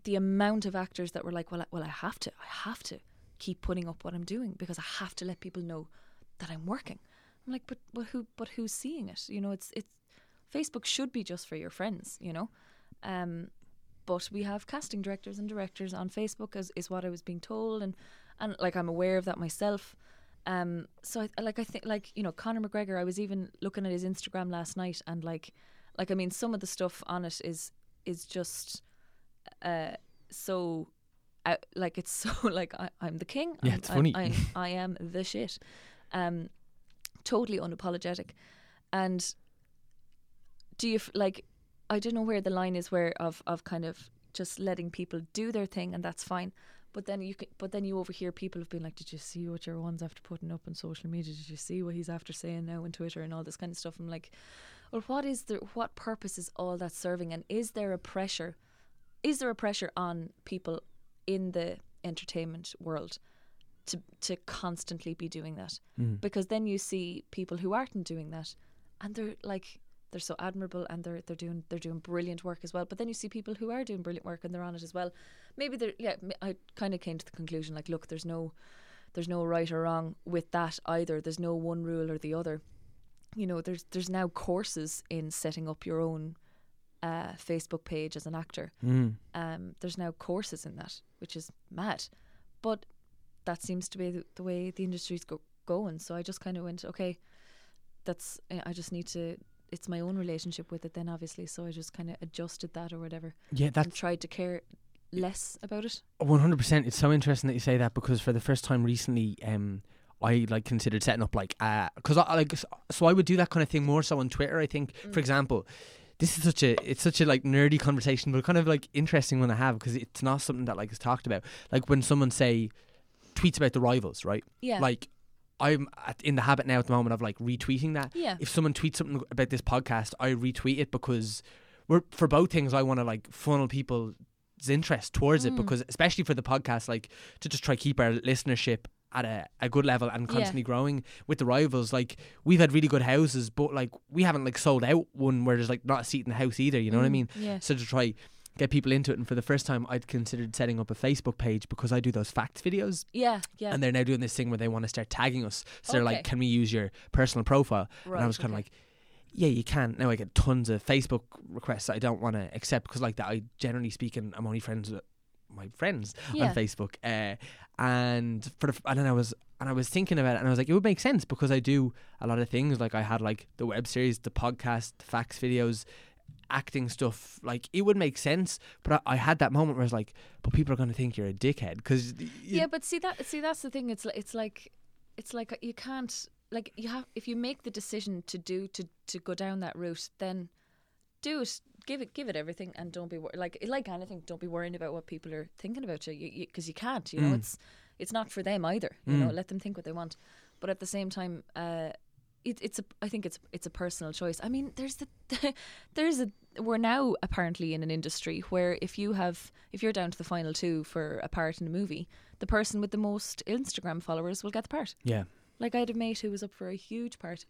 the amount of actors that were like well I, well I have to I have to keep putting up what I'm doing because I have to let people know that I'm working. I'm like but but who but who's seeing it? You know it's it's Facebook should be just for your friends you know? Um but we have casting directors and directors on Facebook as is what I was being told and and like I'm aware of that myself. Um so I like I think like you know Conor McGregor I was even looking at his Instagram last night and like like I mean some of the stuff on it is is just uh so uh, like it's so like I, I'm the king. Yeah, I'm- it's I'm- funny. I, I am the shit. Um totally unapologetic. And do you f- like I don't know where the line is where of of kind of just letting people do their thing and that's fine but then you can, but then you overhear people have been like did you see what your one's after putting up on social media? Did you see what he's after saying now on Twitter and all this kind of stuff? I'm like well what is the what purpose is all that serving? And is there a pressure is there a pressure on people in the entertainment world to to constantly be doing that? Mm. Because then you see people who aren't doing that and they're like they're so admirable and they're they're doing they're doing brilliant work as well but then you see people who are doing brilliant work and they're on it as well maybe they're yeah I kind of came to the conclusion like look there's no there's no right or wrong with that either there's no one rule or the other you know there's there's now courses in setting up your own uh, Facebook page as an actor Mm. um, there's now courses in that, which is mad. But that seems to be the, the way the industry's go- going. So I just kind of went, okay, that's I just need to. It's my own relationship with it then, obviously. So I just kind of adjusted that or whatever, Yeah, that tried to care less about it. One hundred percent. It's so interesting that you say that because for the first time recently, um, I like considered setting up like uh, because I I, like so I would do that kind of thing more so on Twitter. I think, for example, this is such a it's such a like nerdy conversation, but kind of like interesting one to have because it's not something that like is talked about. Like when someone say tweets about the rivals, right? Yeah. Like I'm at, in the habit now at the moment of like retweeting that. Yeah. If someone tweets something about this podcast, I retweet it because we're for both things. I want to like funnel people's interest towards it because especially for the podcast, like to just try to keep our listenership at a, a good level and Yeah. constantly growing with the rivals. Like we've had really good houses, but like we haven't like sold out one where there's like not a seat in the house either. You know what I Mm, mean? yeah. So to try get people into it, and for the first time, I'd considered setting up a Facebook page because I do those facts videos Yeah, yeah. and they're now doing this thing where they want to start tagging us. So they're like, "Can we use your personal profile?" and I was kind of okay. like, "Yeah, you can." Now I get tons of Facebook requests that I don't want to accept because, like that, I generally speaking, I'm only friends with my friends Yeah. on Facebook. Uh, and for the, f- and then I was and I was thinking about it, and I was like, it would make sense because I do a lot of things. Like I had like the web series, the podcast, the facts videos. Acting stuff like it would make sense, but I, I had that moment where I was like, "But people are going to think you're a dickhead because yeah, but see that see that's the thing. It's li- it's like it's like uh, you can't like you have if you make the decision to do to to go down that route, then do it. Give it give it everything, and don't be wor- like like anything. Don't be worrying about what people are thinking about you because you, 'cause you can't. You know, mm. it's it's not for them either. You know, mm. let them think what they want. But at the same time, uh, it, it's a I think it's it's a personal choice. I mean, there's the there's a we're now apparently in an industry where if you have if you're down to the final two for a part in a movie, the person with the most Instagram followers will get the part. yeah, Like I had a mate who was up for a huge part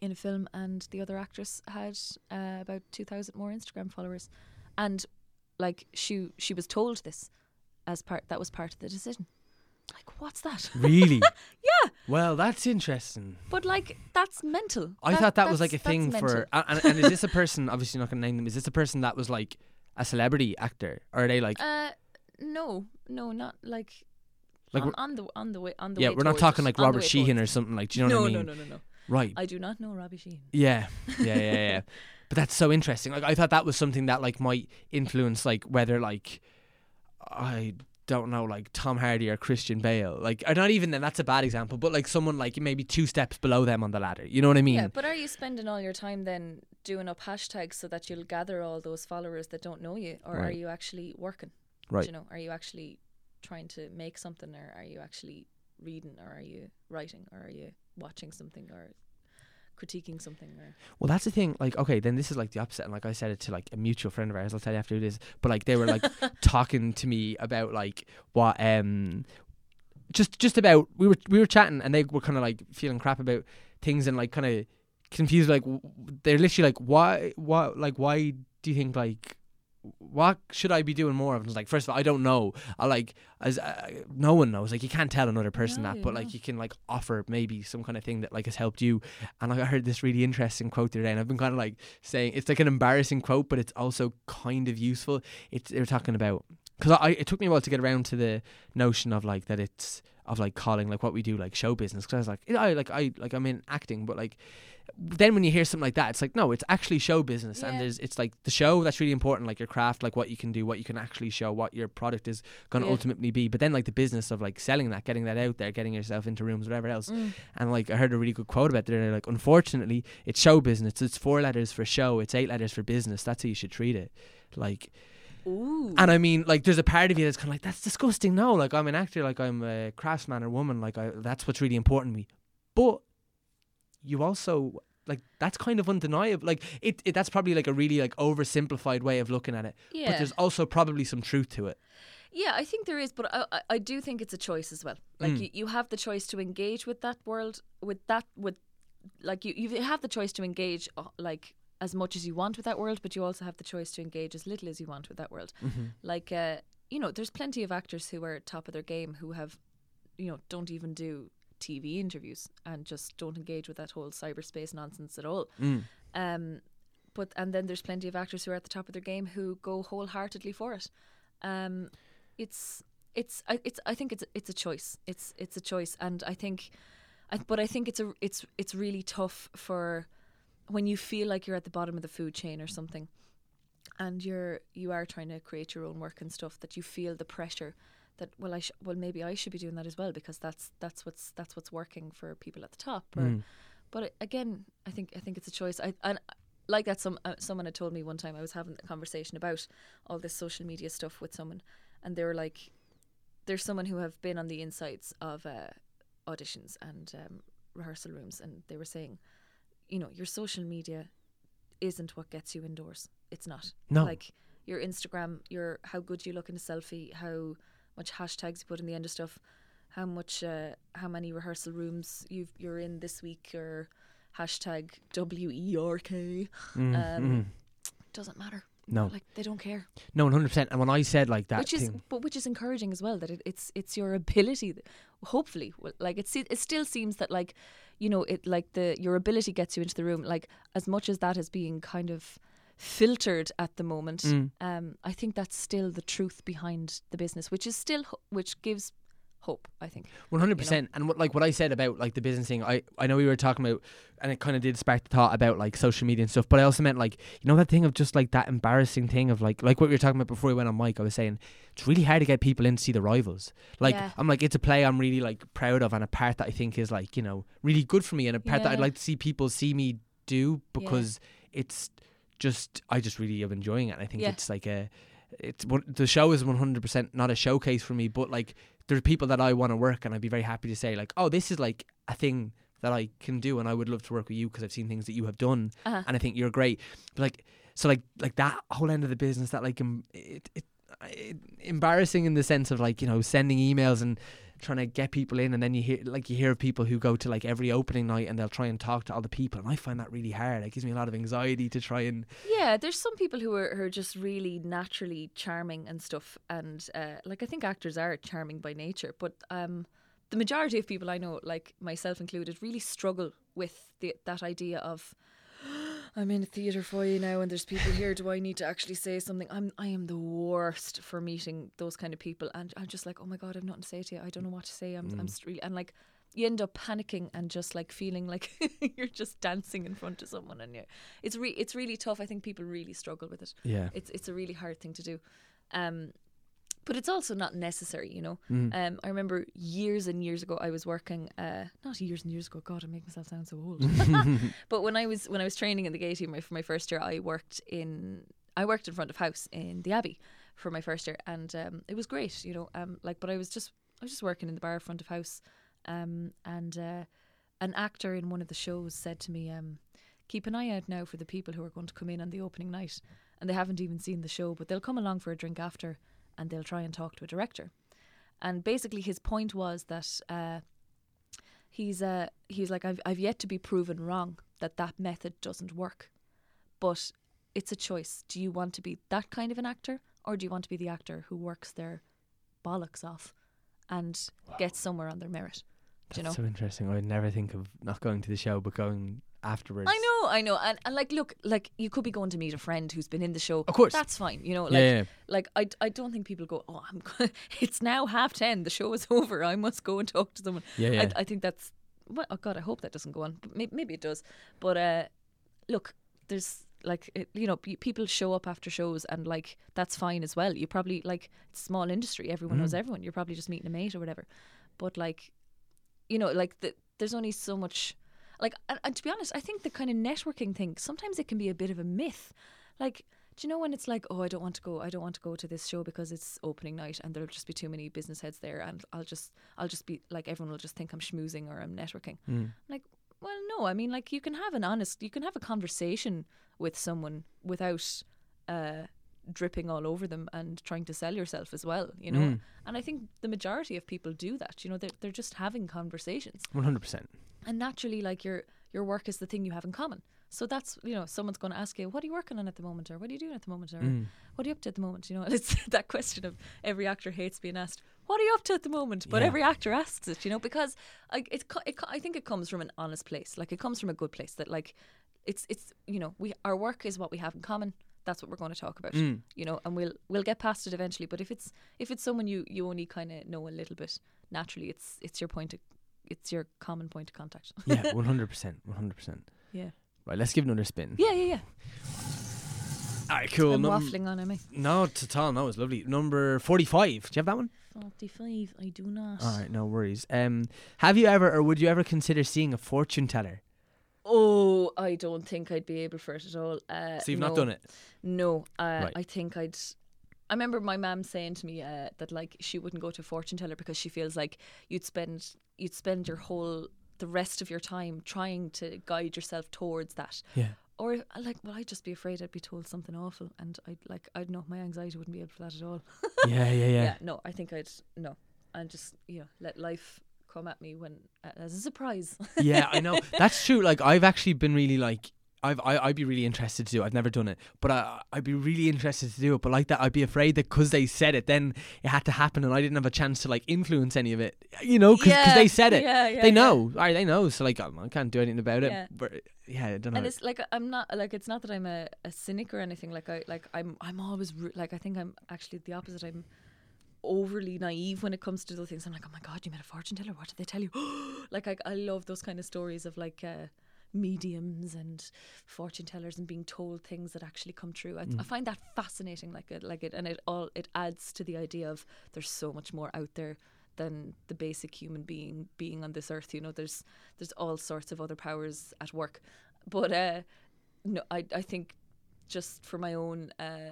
in a film, and the other actress had uh, about two thousand more Instagram followers, and like she she was told this as part that was part of the decision. Like what's that? really. yeah, Well, that's interesting. but like that's mental. I That- thought that was like a that's thing for. And, and, and is this a person? Obviously, not going to name them. Is this a person that was like a celebrity actor, or are they like? Uh, no, no, not like. Like on, we're- on the on the way on the yeah, way we're not towards talking it, like on the Robert way Sheehan or towards something like. Do it. you know no, what I mean? no, no, no, no. Right. I do not know Robbie Sheehan. Yeah, yeah, yeah, yeah. but that's so interesting. Like I thought that was something that like might influence like whether like I don't know, like Tom Hardy or Christian Bale. Like, or not even then. That's a bad example, but like someone like maybe two steps below them on the ladder. You know what I mean? Yeah, but are you spending all your time then doing up hashtags so that you'll gather all those followers that don't know you, or are you actually working? Right. You know, are you actually trying to make something, or are you actually reading, or are you writing, or are you watching something, or critiquing something, or Well, that's the thing. Like, okay, then this is like the opposite. And like I said it to like a mutual friend of ours. I'll tell you after it is. But like they were like talking to me about like what um just just about we were we were chatting and they were kind of like feeling crap about things and like kind of confused. Like w- they're literally like why why like why do you think like what should I be doing more of? And it's like, first of all, I don't know. I like, as uh, no one knows. Like, you can't tell another person No, that, but like, you can like offer maybe some kind of thing that like has helped you. And like, I heard this really interesting quote the other day, and I've been kind of like saying it's like an embarrassing quote, but it's also kind of useful. It's they're talking about because I it took me a while to get around to the notion of like that it's of like calling like what we do like show business because I was like I like I like I'm in acting, but like then when you hear something like that, it's like no, it's actually show business, and there's it's like the show that's really important, like your craft, like what you can do, what you can actually show, what your product is going to Yeah. ultimately be. But then like the business of like selling that, getting that out there, getting yourself into rooms, whatever else. Mm. And like I heard a really good quote about it. Like, unfortunately, it's show business. It's four letters for show. It's eight letters for business. That's how you should treat it. Like, ooh, and I mean, like, there's a part of you that's kind of like, that's disgusting. No, like, I'm an actor. Like, I'm a craftsman or woman. Like, I, that's what's really important to me. But you also like that's kind of undeniable. Like, it, it that's probably like a really like oversimplified way of looking at it. yeah. But there's also probably some truth to it. Yeah, I think there is, but I, I, do think it's a choice as well. Like Mm. you, you have the choice to engage with that world, with that, with like you, you have the choice to engage uh, like as much as you want with that world, but you also have the choice to engage as little as you want with that world. Like, uh, you know, there's plenty of actors who are at top of their game who have, you know, don't even do TV interviews and just don't engage with that whole cyberspace nonsense at all. Um, but and then there's plenty of actors who are at the top of their game who go wholeheartedly for it. Um, it's it's I, it's I think it's it's a choice. It's it's a choice, and I think, I, but I think it's a it's it's really tough for when you feel like you're at the bottom of the food chain or something, and you're you are trying to create your own work and stuff that you feel the pressure that well I sh- well maybe I should be doing that as well because that's that's what's that's what's working for people at the top or but it- again I think I think it's a choice. I and like that some uh, someone had told me one time I was having a conversation about all this social media stuff with someone and they were like there's someone who have been on the insides of uh, auditions and um, rehearsal rooms and they were saying you know your social media isn't what gets you indoors. It's not. No. like your Instagram your how good you look in a selfie how much hashtags you put in the end of stuff how much uh, how many rehearsal rooms you've you're in this week or hashtag W E R K. Um, doesn't matter. Mm, No, like they don't care. No, one hundred percent. And when I said like that which is thing, but which is encouraging as well that it, it's it's your ability. That- hopefully like it it still seems that like you know it like the your ability gets you into the room like as much as that is being kind of filtered at the moment Mm. um i think that's still the truth behind the business which is still which gives hope i think One hundred percent. And what like what I said about like the business thing, I I know we were talking about, and it kind of did spark the thought about like social media and stuff. But I also meant like you know that thing of just like that embarrassing thing of like like what we were talking about before we went on mic. I was saying it's really hard to get people in to see the rivals. Like Yeah. I'm like it's a play I'm really like proud of and a part that I think is like you know really good for me and a part that I'd like to see people see me do because it's just I just really am enjoying it. And I think Yeah. it's like a it's the show is 100% not a showcase for me but like there's people that I want to work and I'd be very happy to say like oh this is like a thing that I can do and I would love to work with you because I've seen things that you have done Uh-huh. and I think you're great but like so like like that whole end of the business that like em- it, it, it embarrassing in the sense of like you know sending emails and trying to get people in and then you hear like you hear of people who go to like every opening night and they'll try and talk to all the people and I find that really hard it gives me a lot of anxiety to try and Yeah, there's some people who are, who are just really naturally charming and stuff, and uh, like I think actors are charming by nature, but um, the majority of people I know, like myself included, really struggle with the, that idea of. I'm in a theatre for you now, and there's people here. Do I need to actually say something? I'm I am the worst for meeting those kind of people, and I'm just like, oh my god, I've nothing to say to you. I don't know what to say. I'm I'm really and like you end up panicking and just like feeling like you're just dancing in front of someone, and you it's re- it's really tough. I think people really struggle with it. yeah It's it's a really hard thing to do. Um, but it's also not necessary, you know. Mm. Um, I remember years and years ago, I was working. Uh, not years and years ago. God, I make myself sound so old. but when I was when I was training in the Gaiety my, for my first year, I worked in I worked in front of house in the Abbey for my first year, and um, it was great, you know. Um, like, but I was just I was just working in the bar front of house, um, and uh, an actor in one of the shows said to me, um, "Keep an eye out now for the people who are going to come in on the opening night, and they haven't even seen the show, but they'll come along for a drink after, and they'll try and talk to a director." And basically, his point was that uh, he's uh, he's like, I've I've yet to be proven wrong that that method doesn't work, but it's a choice. Do you want to be that kind of an actor, or do you want to be the actor who works their bollocks off and gets somewhere on their merit? Do you know? That's so interesting. I'd never think of not going to the show, but going afterwards. I know, I know, and, and like, look, like you could be going to meet a friend who's been in the show. Of course. that's fine. You know, like, Yeah, yeah. like I, I don't think people go, oh, I'm, go- it's now half ten, the show is over, I must go and talk to someone. Yeah, yeah. I, I think that's, well, oh God, I hope that doesn't go on. But maybe, maybe it does. But uh, look, there's like, it, you know, people show up after shows, and like that's fine as well. You probably like it's a small industry, everyone Mm. knows everyone. You're probably just meeting a mate or whatever. But like, you know, like the, there's only so much. Like, and, and to be honest, I think the kind of networking thing sometimes it can be a bit of a myth. Like, do you know when it's like, oh, I don't want to go, I don't want to go to this show because it's opening night and there'll just be too many business heads there, and I'll just, I'll just be like, everyone will just think I'm schmoozing or I'm networking. Mm. Like, well, no, I mean, like, you can have an honest, you can have a conversation with someone without uh, dripping all over them and trying to sell yourself as well, you know. Mm. And I think the majority of people do that. You know, they're they're just having conversations One hundred percent. and naturally like your your work is the thing you have in common so that's you know someone's going to ask you what are you working on at the moment or what are you doing at the moment or Mm. what are you up to at the moment you know and it's that question of every actor hates being asked what are you up to at the moment but Yeah. every actor asks it you know because I, it, co- it co- I think it comes from an honest place like it comes from a good place that like it's it's you know we our work is what we have in common that's what we're going to talk about Mm. you know and we'll we'll get past it eventually but if it's if it's someone you you only kind of know a little bit naturally it's it's your point of it's your common point of contact Yeah, one hundred percent. One hundred percent. yeah Right, let's give another spin. yeah yeah yeah All right, cool. I'm Num- waffling on, I? No, not at all. No, it's lovely. Number forty-five. Do you have that one? 45, I do not. All right, no worries. Um, have you ever, or would you ever consider seeing a fortune teller? Oh, I don't think I'd be able for it at all. Uh, So you've no. not done it. No, uh, Right. I think I'd. I remember my mum saying to me uh, that like she wouldn't go to a fortune teller because she feels like you'd spend you'd spend your whole the rest of your time trying to guide yourself towards that. Yeah. Or uh, like, well, I'd just be afraid I'd be told something awful, and I'd like, I'd know my anxiety wouldn't be able for that at all. yeah, yeah, yeah. no, I think I'd no, and just you know let life come at me when uh, as a surprise. yeah, I know. That's true. Like I've actually been really like I've I, I'd be really interested to do. it. I've never done it, but I I'd be really interested to do it. But like that, I'd be afraid that because they said it, then it had to happen, and I didn't have a chance to like influence any of it. You know, because Yeah, they said it. yeah, yeah, they yeah. know. All right, they know. So like um, I can't do anything about it. Yeah. But yeah, I don't know. and it's like I'm not like it's not that I'm a, a cynic or anything. Like I like I'm I'm always like I think I'm actually the opposite. I'm overly naive when it comes to those things. I'm like, oh my god, you met a fortune teller. What did they tell you? like I I love those kind of stories of like. Uh, mediums and fortune tellers and being told things that actually come true. I, I find that fascinating like it like it and it all it adds to the idea of there's so much more out there than the basic human being being on this earth you know there's there's all sorts of other powers at work but uh no I I think just for my own uh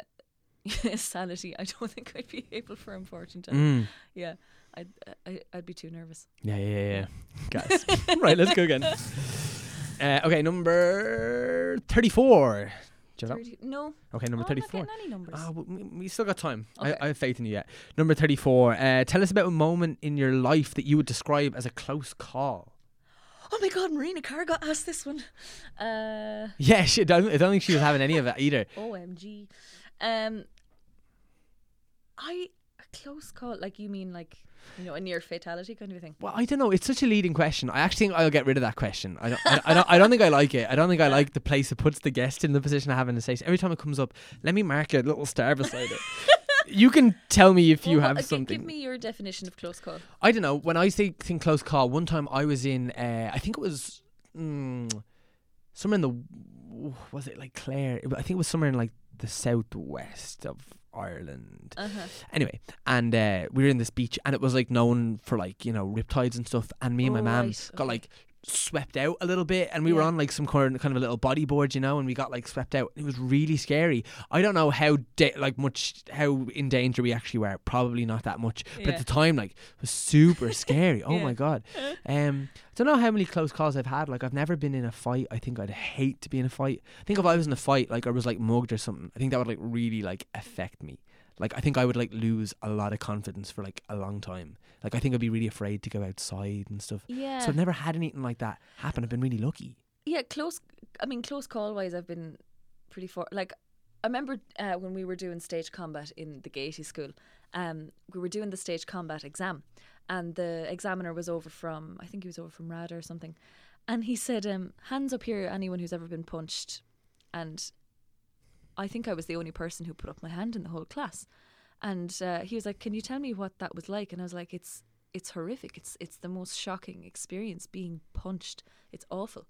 sanity I don't think I'd be able for a fortune Mm. yeah I'd, I, I'd be too nervous Yeah, yeah, yeah. yeah. Guys. right, let's go again. Uh, okay, number 34. Do you 30, no Okay, number oh, I'm not 34. getting any numbers Ah, we, we still got time. Okay. I, I have faith in you yet. Number 34. Uh, tell us about a moment in your life that you would describe as a close call. oh my god Marina Carr got asked this one uh Yeah, she, I, don't, I don't think she was having any of it either. OMG. Um, I a close call. Like you mean like you know a near fatality kind of a thing. Well, I don't know. It's such a leading question. I actually think I'll get rid of that question. I don't, I, I don't, I don't think I like it. I don't think I like the place that puts the guest in the position of having to say. Every time it comes up, let me mark a little star beside it. You can tell me if you Well, have something. Give me your definition of close call. I don't know. When I say think close call, one time I was in, uh, I think it was mm, somewhere in the, was it like Clare? I think it was somewhere in like the southwest of Ireland. Uh-huh. Anyway, and uh, we were in this beach, and it was like known for like you know riptides and stuff. And me and my Oh, mum right, got like swept out a little bit, and we were on like some kind of, kind of a little bodyboard, you know, and we got like swept out. It was really scary. I don't know how da- like much how in danger we actually were. Probably not that much, but at the time, like it was super scary. Oh Yeah. my god. Um, I don't know how many close calls I've had. Like I've never been in a fight. I think I'd hate to be in a fight. I think if I was in a fight, like I was like mugged or something, I think that would like really like affect me. Like I think I would like lose a lot of confidence for like a long time. Like I think I'd be really afraid to go outside and stuff. Yeah. So I've never had anything like that happen. I've been really lucky. Yeah, close. I mean, close call wise, I've been pretty for. Like, I remember uh, when we were doing stage combat in the Gaiety school. Um, we were doing the stage combat exam, and the examiner was over from. I think he was over from RADA or something, and he said, um, "Hands up here, anyone who's ever been punched," and I think I was the only person who put up my hand in the whole class. And uh, he was like, "Can you tell me what that was like?" And I was like, "It's it's horrific. It's it's the most shocking experience being punched. It's awful."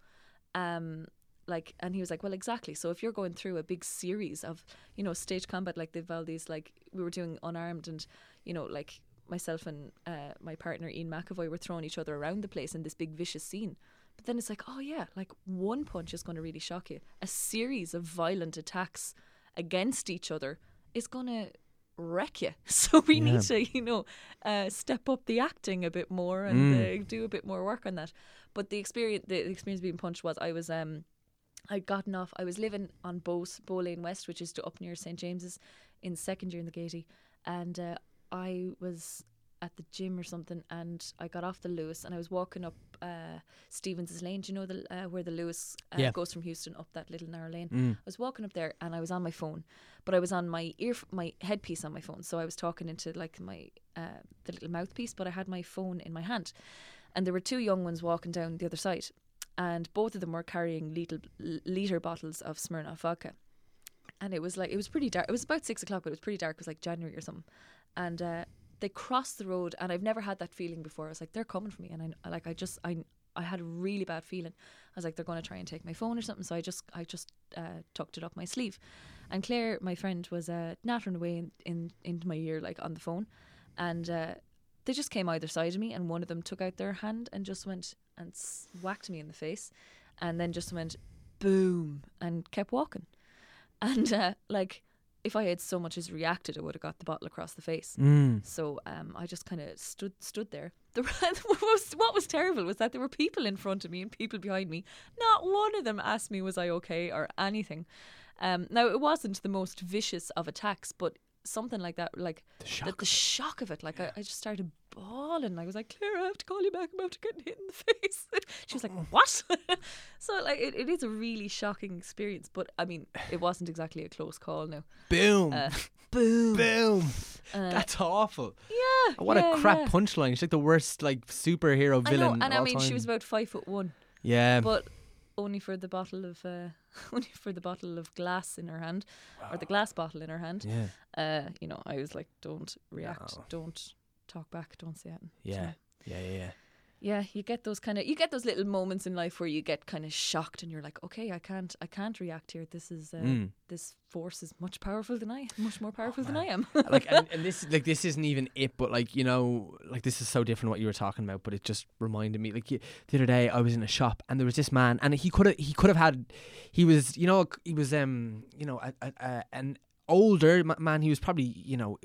Um, like, and he was like, "Well, exactly. So if you're going through a big series of, you know, stage combat like they've all these like we were doing unarmed, and you know, like myself and uh, my partner Ian McAvoy were throwing each other around the place in this big vicious scene." But then it's like, oh yeah, like one punch is going to really shock you. A series of violent attacks against each other is going to wreck you. So we need to, you know, uh, step up the acting a bit more and uh, do a bit more work on that. But the experience, the experience being punched was I was um. I'd gotten off. I was living on Bowes, Bow Lane West, which is to up near St James's, in second year in the Gaiety, and uh, I was at the gym or something, and I got off the Luas, and I was walking up uh, Stevens's Lane. Do you know the uh, where the Luas uh, Yeah. goes from Heuston up that little narrow lane? Mm. I was walking up there, and I was on my phone, but I was on my ear, my headpiece on my phone, so I was talking into like my uh, the little mouthpiece, but I had my phone in my hand, and there were two young ones walking down the other side, and both of them were carrying liter liter bottles of Smirnoff vodka, and it was like it was pretty dark. It was about six o'clock, but it was pretty dark. It was like January or something, and uh, they crossed the road, and I've never had that feeling before. I was like, they're coming for me, and I like I just I I had a really bad feeling. I was like, they're going to try and take my phone or something. So I just I just uh, tucked it up my sleeve, and Claire, my friend, was uh, nattering away in, in into my ear like on the phone, and. Uh, they just came either side of me, and one of them took out their hand and just went and whacked me in the face, and then just went boom and kept walking. And uh, like, if I had so much as reacted, I would have got the bottle across the face. Mm. So um, I just kind of stood stood there. The, what, was, what was terrible was that there were people in front of me and people behind me. Not one of them asked me was I okay or anything. Um, now it wasn't the most vicious of attacks, but something like that, like The the, shock. the shock of it. Like I, I just started bawling. I was like, Claire, I have to call you back. I'm about to get hit in the face. she was like, what? so like it, it is a really shocking experience. But I mean, it wasn't exactly a close call. No. Boom. Uh, boom. Boom. Uh, That's awful. yeah. What yeah, a crap yeah. punchline. She's like the worst like superhero villain. I know, and I mean, she was about five foot one, Yeah. but only for the bottle of uh, only for the bottle of glass in her hand, or the glass bottle in her hand. yeah. Uh, you know, I was like, don't react, No. don't talk back, don't say anything. Yeah. Yeah. Yeah. Yeah. Yeah, you get those kind of you get those little moments in life where you get kind of shocked and you're like, okay, I can't, I can't react here. This is uh, Mm. this force is much powerful than I, much more powerful than. I am. like and, and this like this isn't even it but like you know like this is so different what you were talking about but it just reminded me like the other day I was in a shop and there was this man and he could have he could have had he was you know he was um you know a, a, a, an older man he was probably you know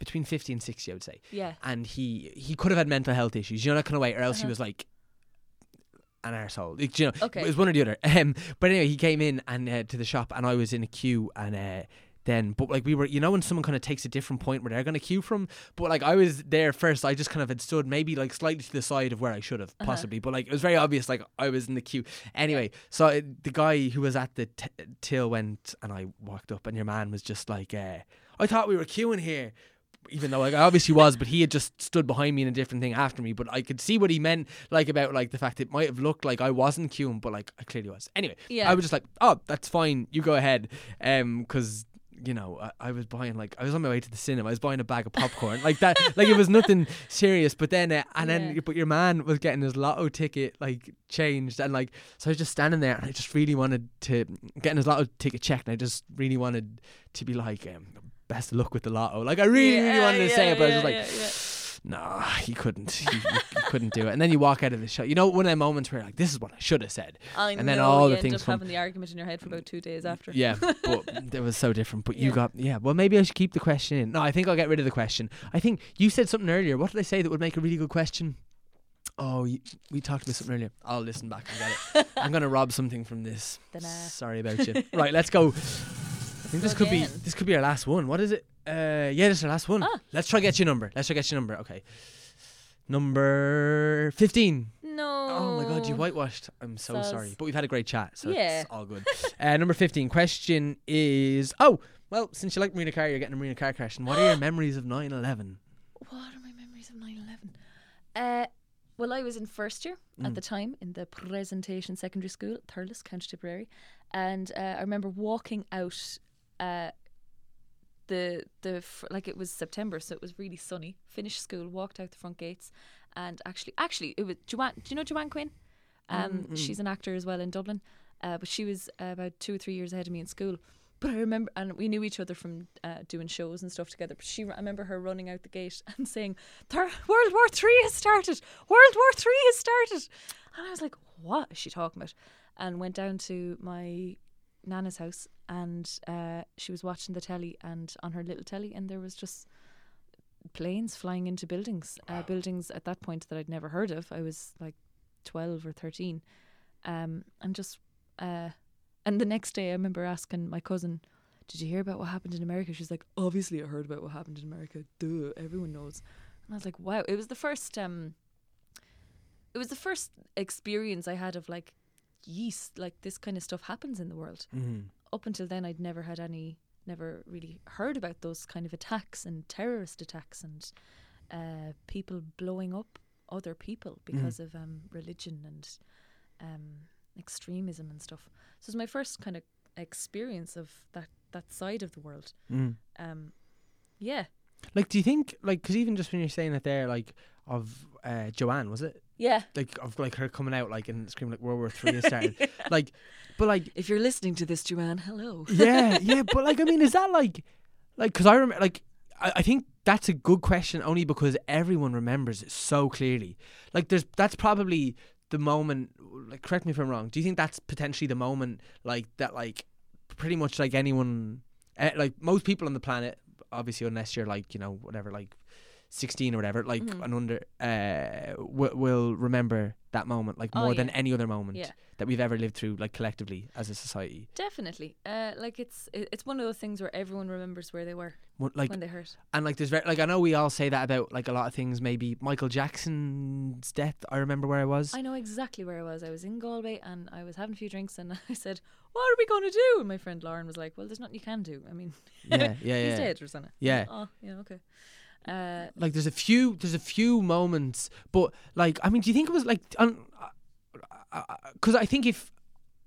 between 50 and 60 I would say yeah, and he he could have had mental health issues you know that kind of way or else he Uh-huh. was like an arsehole. Like, you know, Okay. it was one or the other. Um, but anyway, he came in and uh, to the shop, and I was in a queue, and uh, then, but like we were, you know, when someone kind of takes a different point where they're going to queue from, but like I was there first, I just kind of had stood maybe like slightly to the side of where I should have Uh-huh. possibly, but like it was very obvious, like I was in the queue. Anyway, so uh, the guy who was at the t- till went, and I walked up, and your man was just like, uh, I thought we were queuing here even though like, I obviously was, but he had just stood behind me in a different thing after me. But I could see what he meant, like about like the fact it might have looked like I wasn't queuing, but like I clearly was. Anyway, Yeah. I was just like, oh, that's fine, you go ahead, um, because. You know, I, I was buying like I was on my way to the cinema. I was buying a bag of popcorn, like that. Like it was nothing serious. But then, uh, and then, Yeah. but your man was getting his lotto ticket like changed, and like so I was just standing there, and I just really wanted to getting his lotto ticket checked, and I just really wanted to be like, um, best of luck with the lotto. Like I really, really Yeah, wanted to say it, but I was just like, yeah, yeah. nah, he couldn't. He, he couldn't do it. And then you walk out of the show. You know, one of the moments where you're like, this is what I should have said. I And then know, all you the end things up from- having the argument in your head for about two days after. Yeah, but it was so different. But you Yeah. got yeah. Well, maybe I should keep the question in. No, I think I'll get rid of the question. I think you said something earlier. What did I say that would make a really good question? Oh, you, we talked about something earlier. I'll listen back and get it. I'm gonna rob something from this. Then, uh, Sorry about you. right, let's go. I think this could be this could be our last one. What is it? Uh, yeah, this is our last one. Ah. Let's try get your number. Let's try get your number. Okay, number fifteen. No. Oh my god, you whitewashed. I'm so Soz. sorry. But we've had a great chat, so Yeah. it's all good. uh, number 15 question is Oh, well, since you like Marina Carr, you're getting a Marina Carr question. What are your memories of 9 11? What are my memories of 9 11? Uh, well, I was in first year Mm. at the time in the Presentation Secondary School, Thurles, County Tipperary. And uh, I remember walking out. Uh, the the like it was September, so it was really sunny. Finished school, walked out the front gates, and actually, actually, it was Joanne. Do you know Joanne Quinn? Um, she's an actor as well in Dublin, uh, but she was uh, about two or three years ahead of me in school. But I remember, and we knew each other from uh, doing shows and stuff together. But she, I remember her running out the gate and saying, "World War Three has started! World War Three has started!" And I was like, "What is she talking about?" And went down to my nana's house, and uh, she was watching the telly, and on her little telly, and there was just planes flying into buildings, uh, buildings at that point that I'd never heard of. I was like twelve or thirteen, um, and just uh, and the next day I remember asking my cousin, "Did you hear about what happened in America?" She's like, "Obviously, I heard about what happened in America. Duh, everyone knows." And I was like, "Wow!" It was the first. Um, it was the first experience I had of like, yeast, like this kind of stuff happens in the world. Mm-hmm. Up until then, I'd never had any, never really heard about those kind of attacks and terrorist attacks and uh, people blowing up other people because of um, religion and um, extremism and stuff. So it was my first kind of experience of that that side of the world. Mm. Um, yeah, Like, do you think, like, because even just when you're saying it there, like, of uh, Joanne, was it? Yeah. Like, of like her coming out, like, and screaming, like, World War Three has started. Like, but like, If you're listening to this, Joanne, hello. yeah, yeah, but like, I mean, is that like, like, because I remember, like, I, I think that's a good question only because everyone remembers it so clearly. Like, there's that's probably the moment. Like, correct me if I'm wrong. Do you think that's potentially the moment, like that, like, pretty much like anyone, eh, like most people on the planet, obviously, unless you're like, you know, whatever, like. 16 or whatever like Mhm. and under uh w- will remember that moment like Oh, more than any other moment Yeah. that we've ever lived through like collectively as a society Definitely. Uh, like it's it's one of those things where everyone remembers where they were What- like when they hurt. And like, there's very like I know we all say that about like a lot of things. Maybe Michael Jackson's death. I remember where I was. I know exactly where I was. I was in Galway and I was having a few drinks and I said, "What are we going to do?" And my friend Lauren was like, "Well, there's nothing you can do. I mean, yeah, yeah, he's yeah. dead, Roseanna." Yeah. Oh, yeah. Okay. Uh, Like, there's a few, there's a few moments, but like, I mean, do you think it was like, because I think if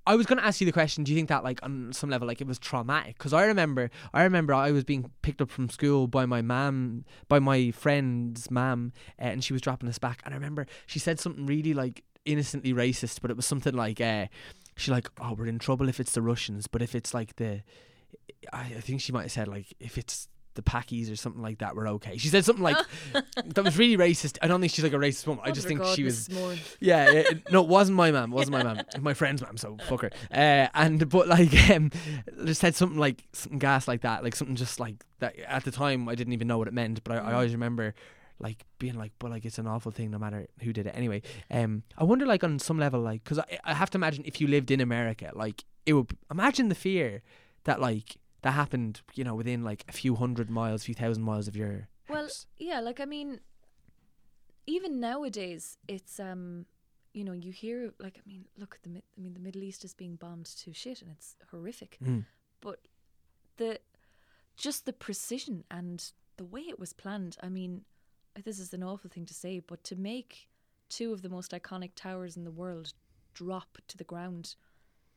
I was to ask you the question, do you think that like on some level like it was traumatic? Because I remember, I remember I was being picked up from school by my mum, by my friend's mum, uh, and she was dropping us back, and I remember she said something really like innocently racist, but it was something like, uh, she like, oh, we're in trouble if it's the Russians, but if it's like the, I, I think she might have said like if it's the Packies or something like that, we're okay. She said something like that was really racist. I don't think she's like a racist woman. I just think she was. Yeah, yeah, it- no, it wasn't my mum. It wasn't my was My friend's mum. So fuck her. Uh, and but like, um, just said something like something gas like that, like something just like that. At the time, I didn't even know what it meant, but I, I Mm. always remember like being like, but like it's an awful thing, no matter who did it. Anyway, um, I wonder like on some level, like, because I, I have to imagine if you lived in America, like it would imagine the fear that like that happened, you know, within like a few hundred miles, few thousand miles of your Well, house. yeah, like I mean, even nowadays, it's um, you know, you hear like I mean, look, at the I mean, the Middle East is being bombed to shit, and it's horrific. Mm. But the just the precision and the way it was planned. I mean, this is an awful thing to say, but to make two of the most iconic towers in the world drop to the ground,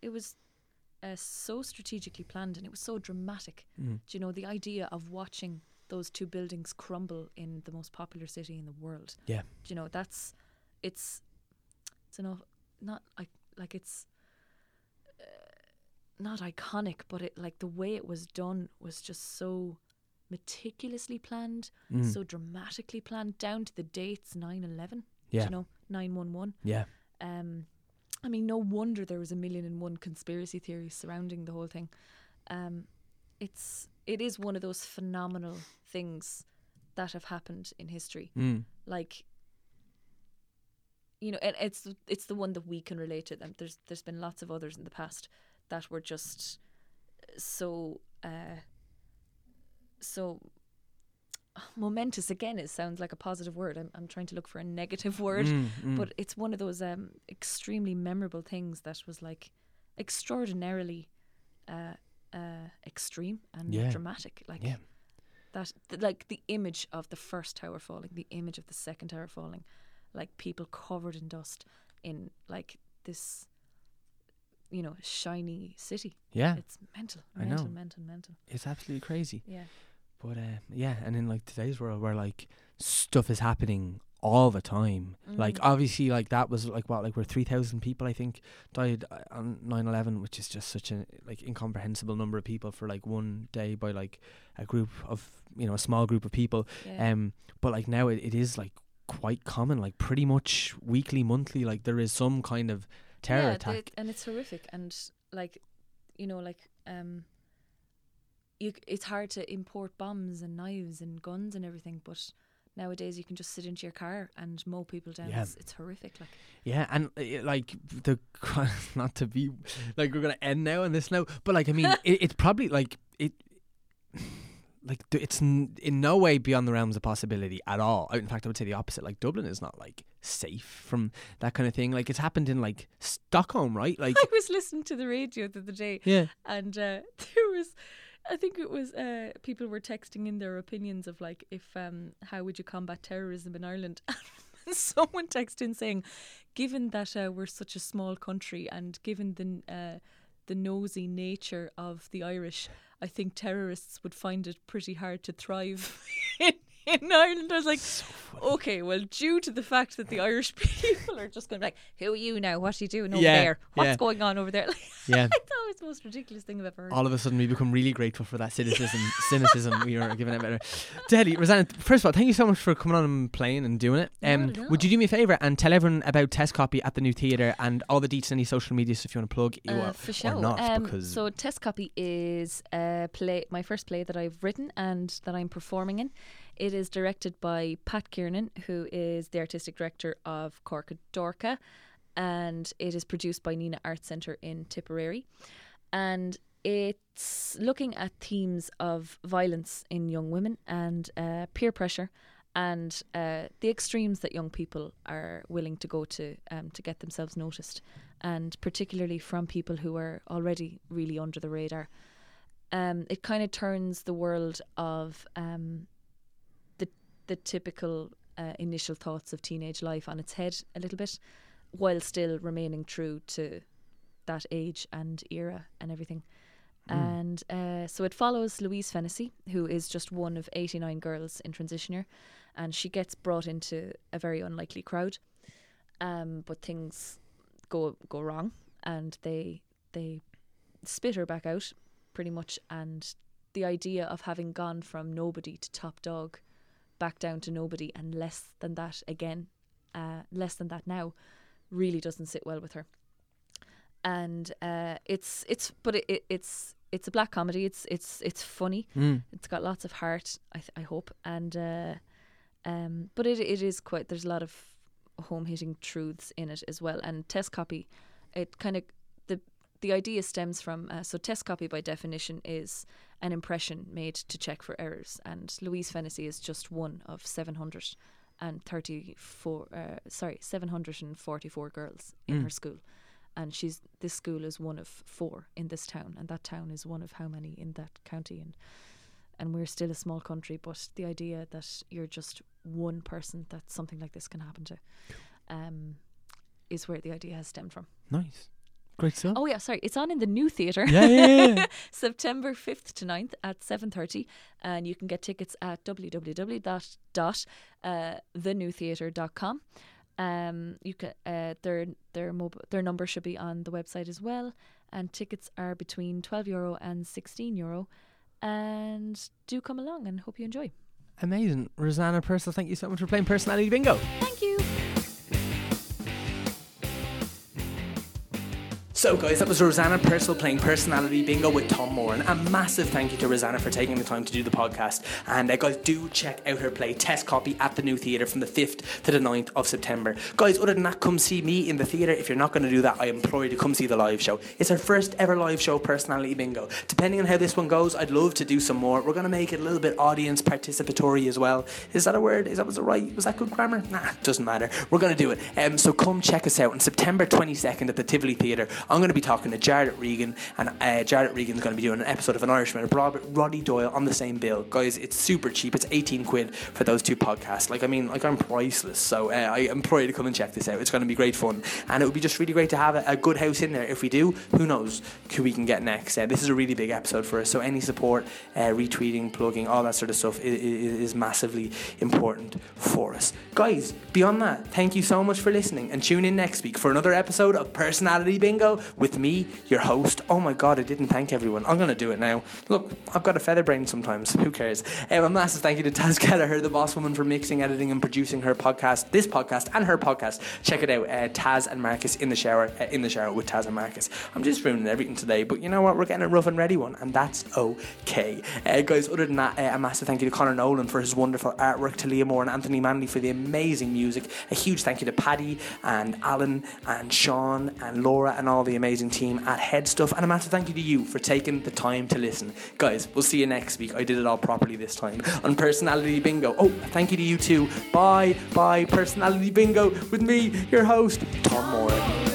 it was. Uh, so strategically planned and it was so dramatic. Mm. Do you know the idea of watching those two buildings crumble in the most popular city in the world? Yeah. Do you know that's it's it's enough not like like it's uh, not iconic, but it like the way it was done was just so meticulously planned, Mm. so dramatically planned, down to the dates 9 11, Yeah. you know, 911. Yeah. Um, I mean, no wonder there was a million and one conspiracy theories surrounding the whole thing. Um, it's it is one of those phenomenal things that have happened in history. Mm. Like, you know, and it's it's the one that we can relate to. Them. There's there's been lots of others in the past that were just so uh, so momentous. Again, it sounds like a positive word. I'm I'm trying to look for a negative word Mm, mm. but it's one of those um extremely memorable things that was like extraordinarily uh uh extreme and Yeah. dramatic like Yeah. that th- like the image of the first tower falling the image of the second tower falling like people covered in dust in like this you know shiny city yeah. it's mental I mental know. mental mental It's absolutely crazy. yeah But uh, yeah, and in like today's world where like stuff is happening all the time. Like Mm. obviously like that was like what like where 3000 people I think died uh, on 9/11 which is just such a like incomprehensible number of people for like one day by like a group of you know a small group of people. yeah Um but like now it, it is like quite common like pretty much weekly monthly like there is some kind of terror yeah, attack. and it's horrific and like you know like um you it's hard to import bombs and knives and guns and everything but nowadays you can just sit into your car and mow people down Yeah. it's, it's horrific like Yeah, and uh, like the not to be like we're gonna end now on this now, but like I mean, it, it's probably like it. Like it's n- in no way beyond the realms of possibility at all. In fact, I would say the opposite. Like Dublin is not like safe from that kind of thing. Like it's happened in like Stockholm, right? Like i was listening to the radio the other day yeah, and uh, there was I think it was uh, people were texting in their opinions of like if um, how would you combat terrorism in Ireland. Someone texted in saying, given that uh, we're such a small country and given the uh, the nosy nature of the Irish, I think terrorists would find it pretty hard to thrive in Ireland. I was like, okay, well, due to the fact that the Irish people are just going to be like, who are you now? What are you doing over Yeah, there? What's yeah. going on over there? yeah. I thought it was the most ridiculous thing I've ever heard. All of a sudden, we become really grateful for that cynicism. cynicism we are giving it better. Deli, Roseanna, first of all, thank you so much for coming on and playing and doing it. Um, would you do me a favour and tell everyone about Test Copy at the New Theatre and all the deets, in any social media stuff you want to plug? you Uh, or, for or sure. not, um, because so test copy is a play, my first play that I've written and that I'm performing in. It is directed by Pat Kiernan, who is the artistic director of Corca Dorca, and it is produced by Nenagh Arts Centre in Tipperary, and it's looking at themes of violence in young women and uh, peer pressure. And uh, the extremes that young people are willing to go to um, to get themselves noticed, and particularly from people who are already really under the radar. Um, it kind of turns the world of um, the typical uh, initial thoughts of teenage life on its head a little bit, while still remaining true to that age and era and everything. And uh, so it follows Louise Fennessy, who is just one of 89 girls in Transition Year, and she gets brought into a very unlikely crowd. Um, but things go go wrong, and they they spit her back out, pretty much. And the idea of having gone from nobody to top dog, back down to nobody, and less than that again, uh, less than that now, really doesn't sit well with her. And uh, it's it's but it, it, it's it's a black comedy. It's it's it's funny. Mm. It's got lots of heart. I th- I hope and uh, um, but it it is quite. There's a lot of home hitting truths in it as well. And test copy, it kind of the the idea stems from uh, so test copy by definition is an impression made to check for errors. And Louise Fennessy is just one of seven hundred and thirty four. Uh, sorry, seven hundred and forty four girls in Mm. her school. And she's this school is one of four in this town, and that town is one of how many in that county, and and we're still a small country. But the idea that you're just one person that something like this can happen to, um, is where the idea has stemmed from. Nice. Great stuff. Oh yeah, sorry, it's on in the new theatre. Yeah, yeah, yeah. September 5th to 9th at 7.30 and you can get tickets at www.thenewtheatre.com um you can uh their their mobile their number should be on the website as well and tickets are between 12 euro and 16 euro and do come along and hope you enjoy. Amazing. Roseanna Purcell, thank you so much for playing Personality Bingo. Thank you. So, guys, that was Roseanna Purcell playing Personality Bingo with Tom Moran. A massive thank you to Roseanna for taking the time to do the podcast. And, uh, guys, do check out her play, Test Copy, at the New Theatre from the 5th to the 9th of September. Guys, other than that, come see me in the theatre. If you're not going to do that, I implore you to come see the live show. It's our first ever live show, Personality Bingo. Depending on how this one goes, I'd love to do some more. We're going to make it a little bit audience participatory as well. Is that a word? Is that was right? Was that good grammar? Nah, doesn't matter. We're going to do it. Um, so come check us out on September 22nd at the Tivoli Theatre. I'm going to be talking to Jarlath Regan, and uh, Jarlath Regan's going to be doing an episode of An Irishman with Robert Roddy Doyle on the same bill. Guys, it's super cheap. It's 18 quid for those two podcasts. Like, I mean, like I'm priceless. So uh, I implore you to come and check this out. It's going to be great fun, and it would be just really great to have a, a good house in there. If we do, who knows who we can get next? Uh, this is a really big episode for us. So any support, uh, retweeting, plugging, all that sort of stuff is, is massively important for us. Guys, beyond that, thank you so much for listening, and tune in next week for another episode of Personality Bingo with me, your host. Oh my god, I didn't thank everyone. I'm going to do it now. Look, I've got a feather brain sometimes. Who cares? Um, a massive thank you to Taz Kelleher, the boss woman, for mixing, editing, and producing her podcast, this podcast, and her podcast. Check it out, uh, Taz and Marcus in the shower, uh, in the shower with Taz and Marcus. I'm just ruining everything today, but you know what? We're getting a rough and ready one, and that's okay. Uh, guys, other than that, uh, a massive thank you to Connor Nolan for his wonderful artwork, to Leah Moore and Anthony Manley for the amazing music. A huge thank you to Paddy and Alan and Sean and Laura and all the amazing team at Headstuff. And a massive thank you to you for taking the time to listen. Guys, we'll see you next week. I did it all properly this time on Personality Bingo. Oh, thank you to you too. Bye, bye, Personality Bingo with me, your host, Tom Moran.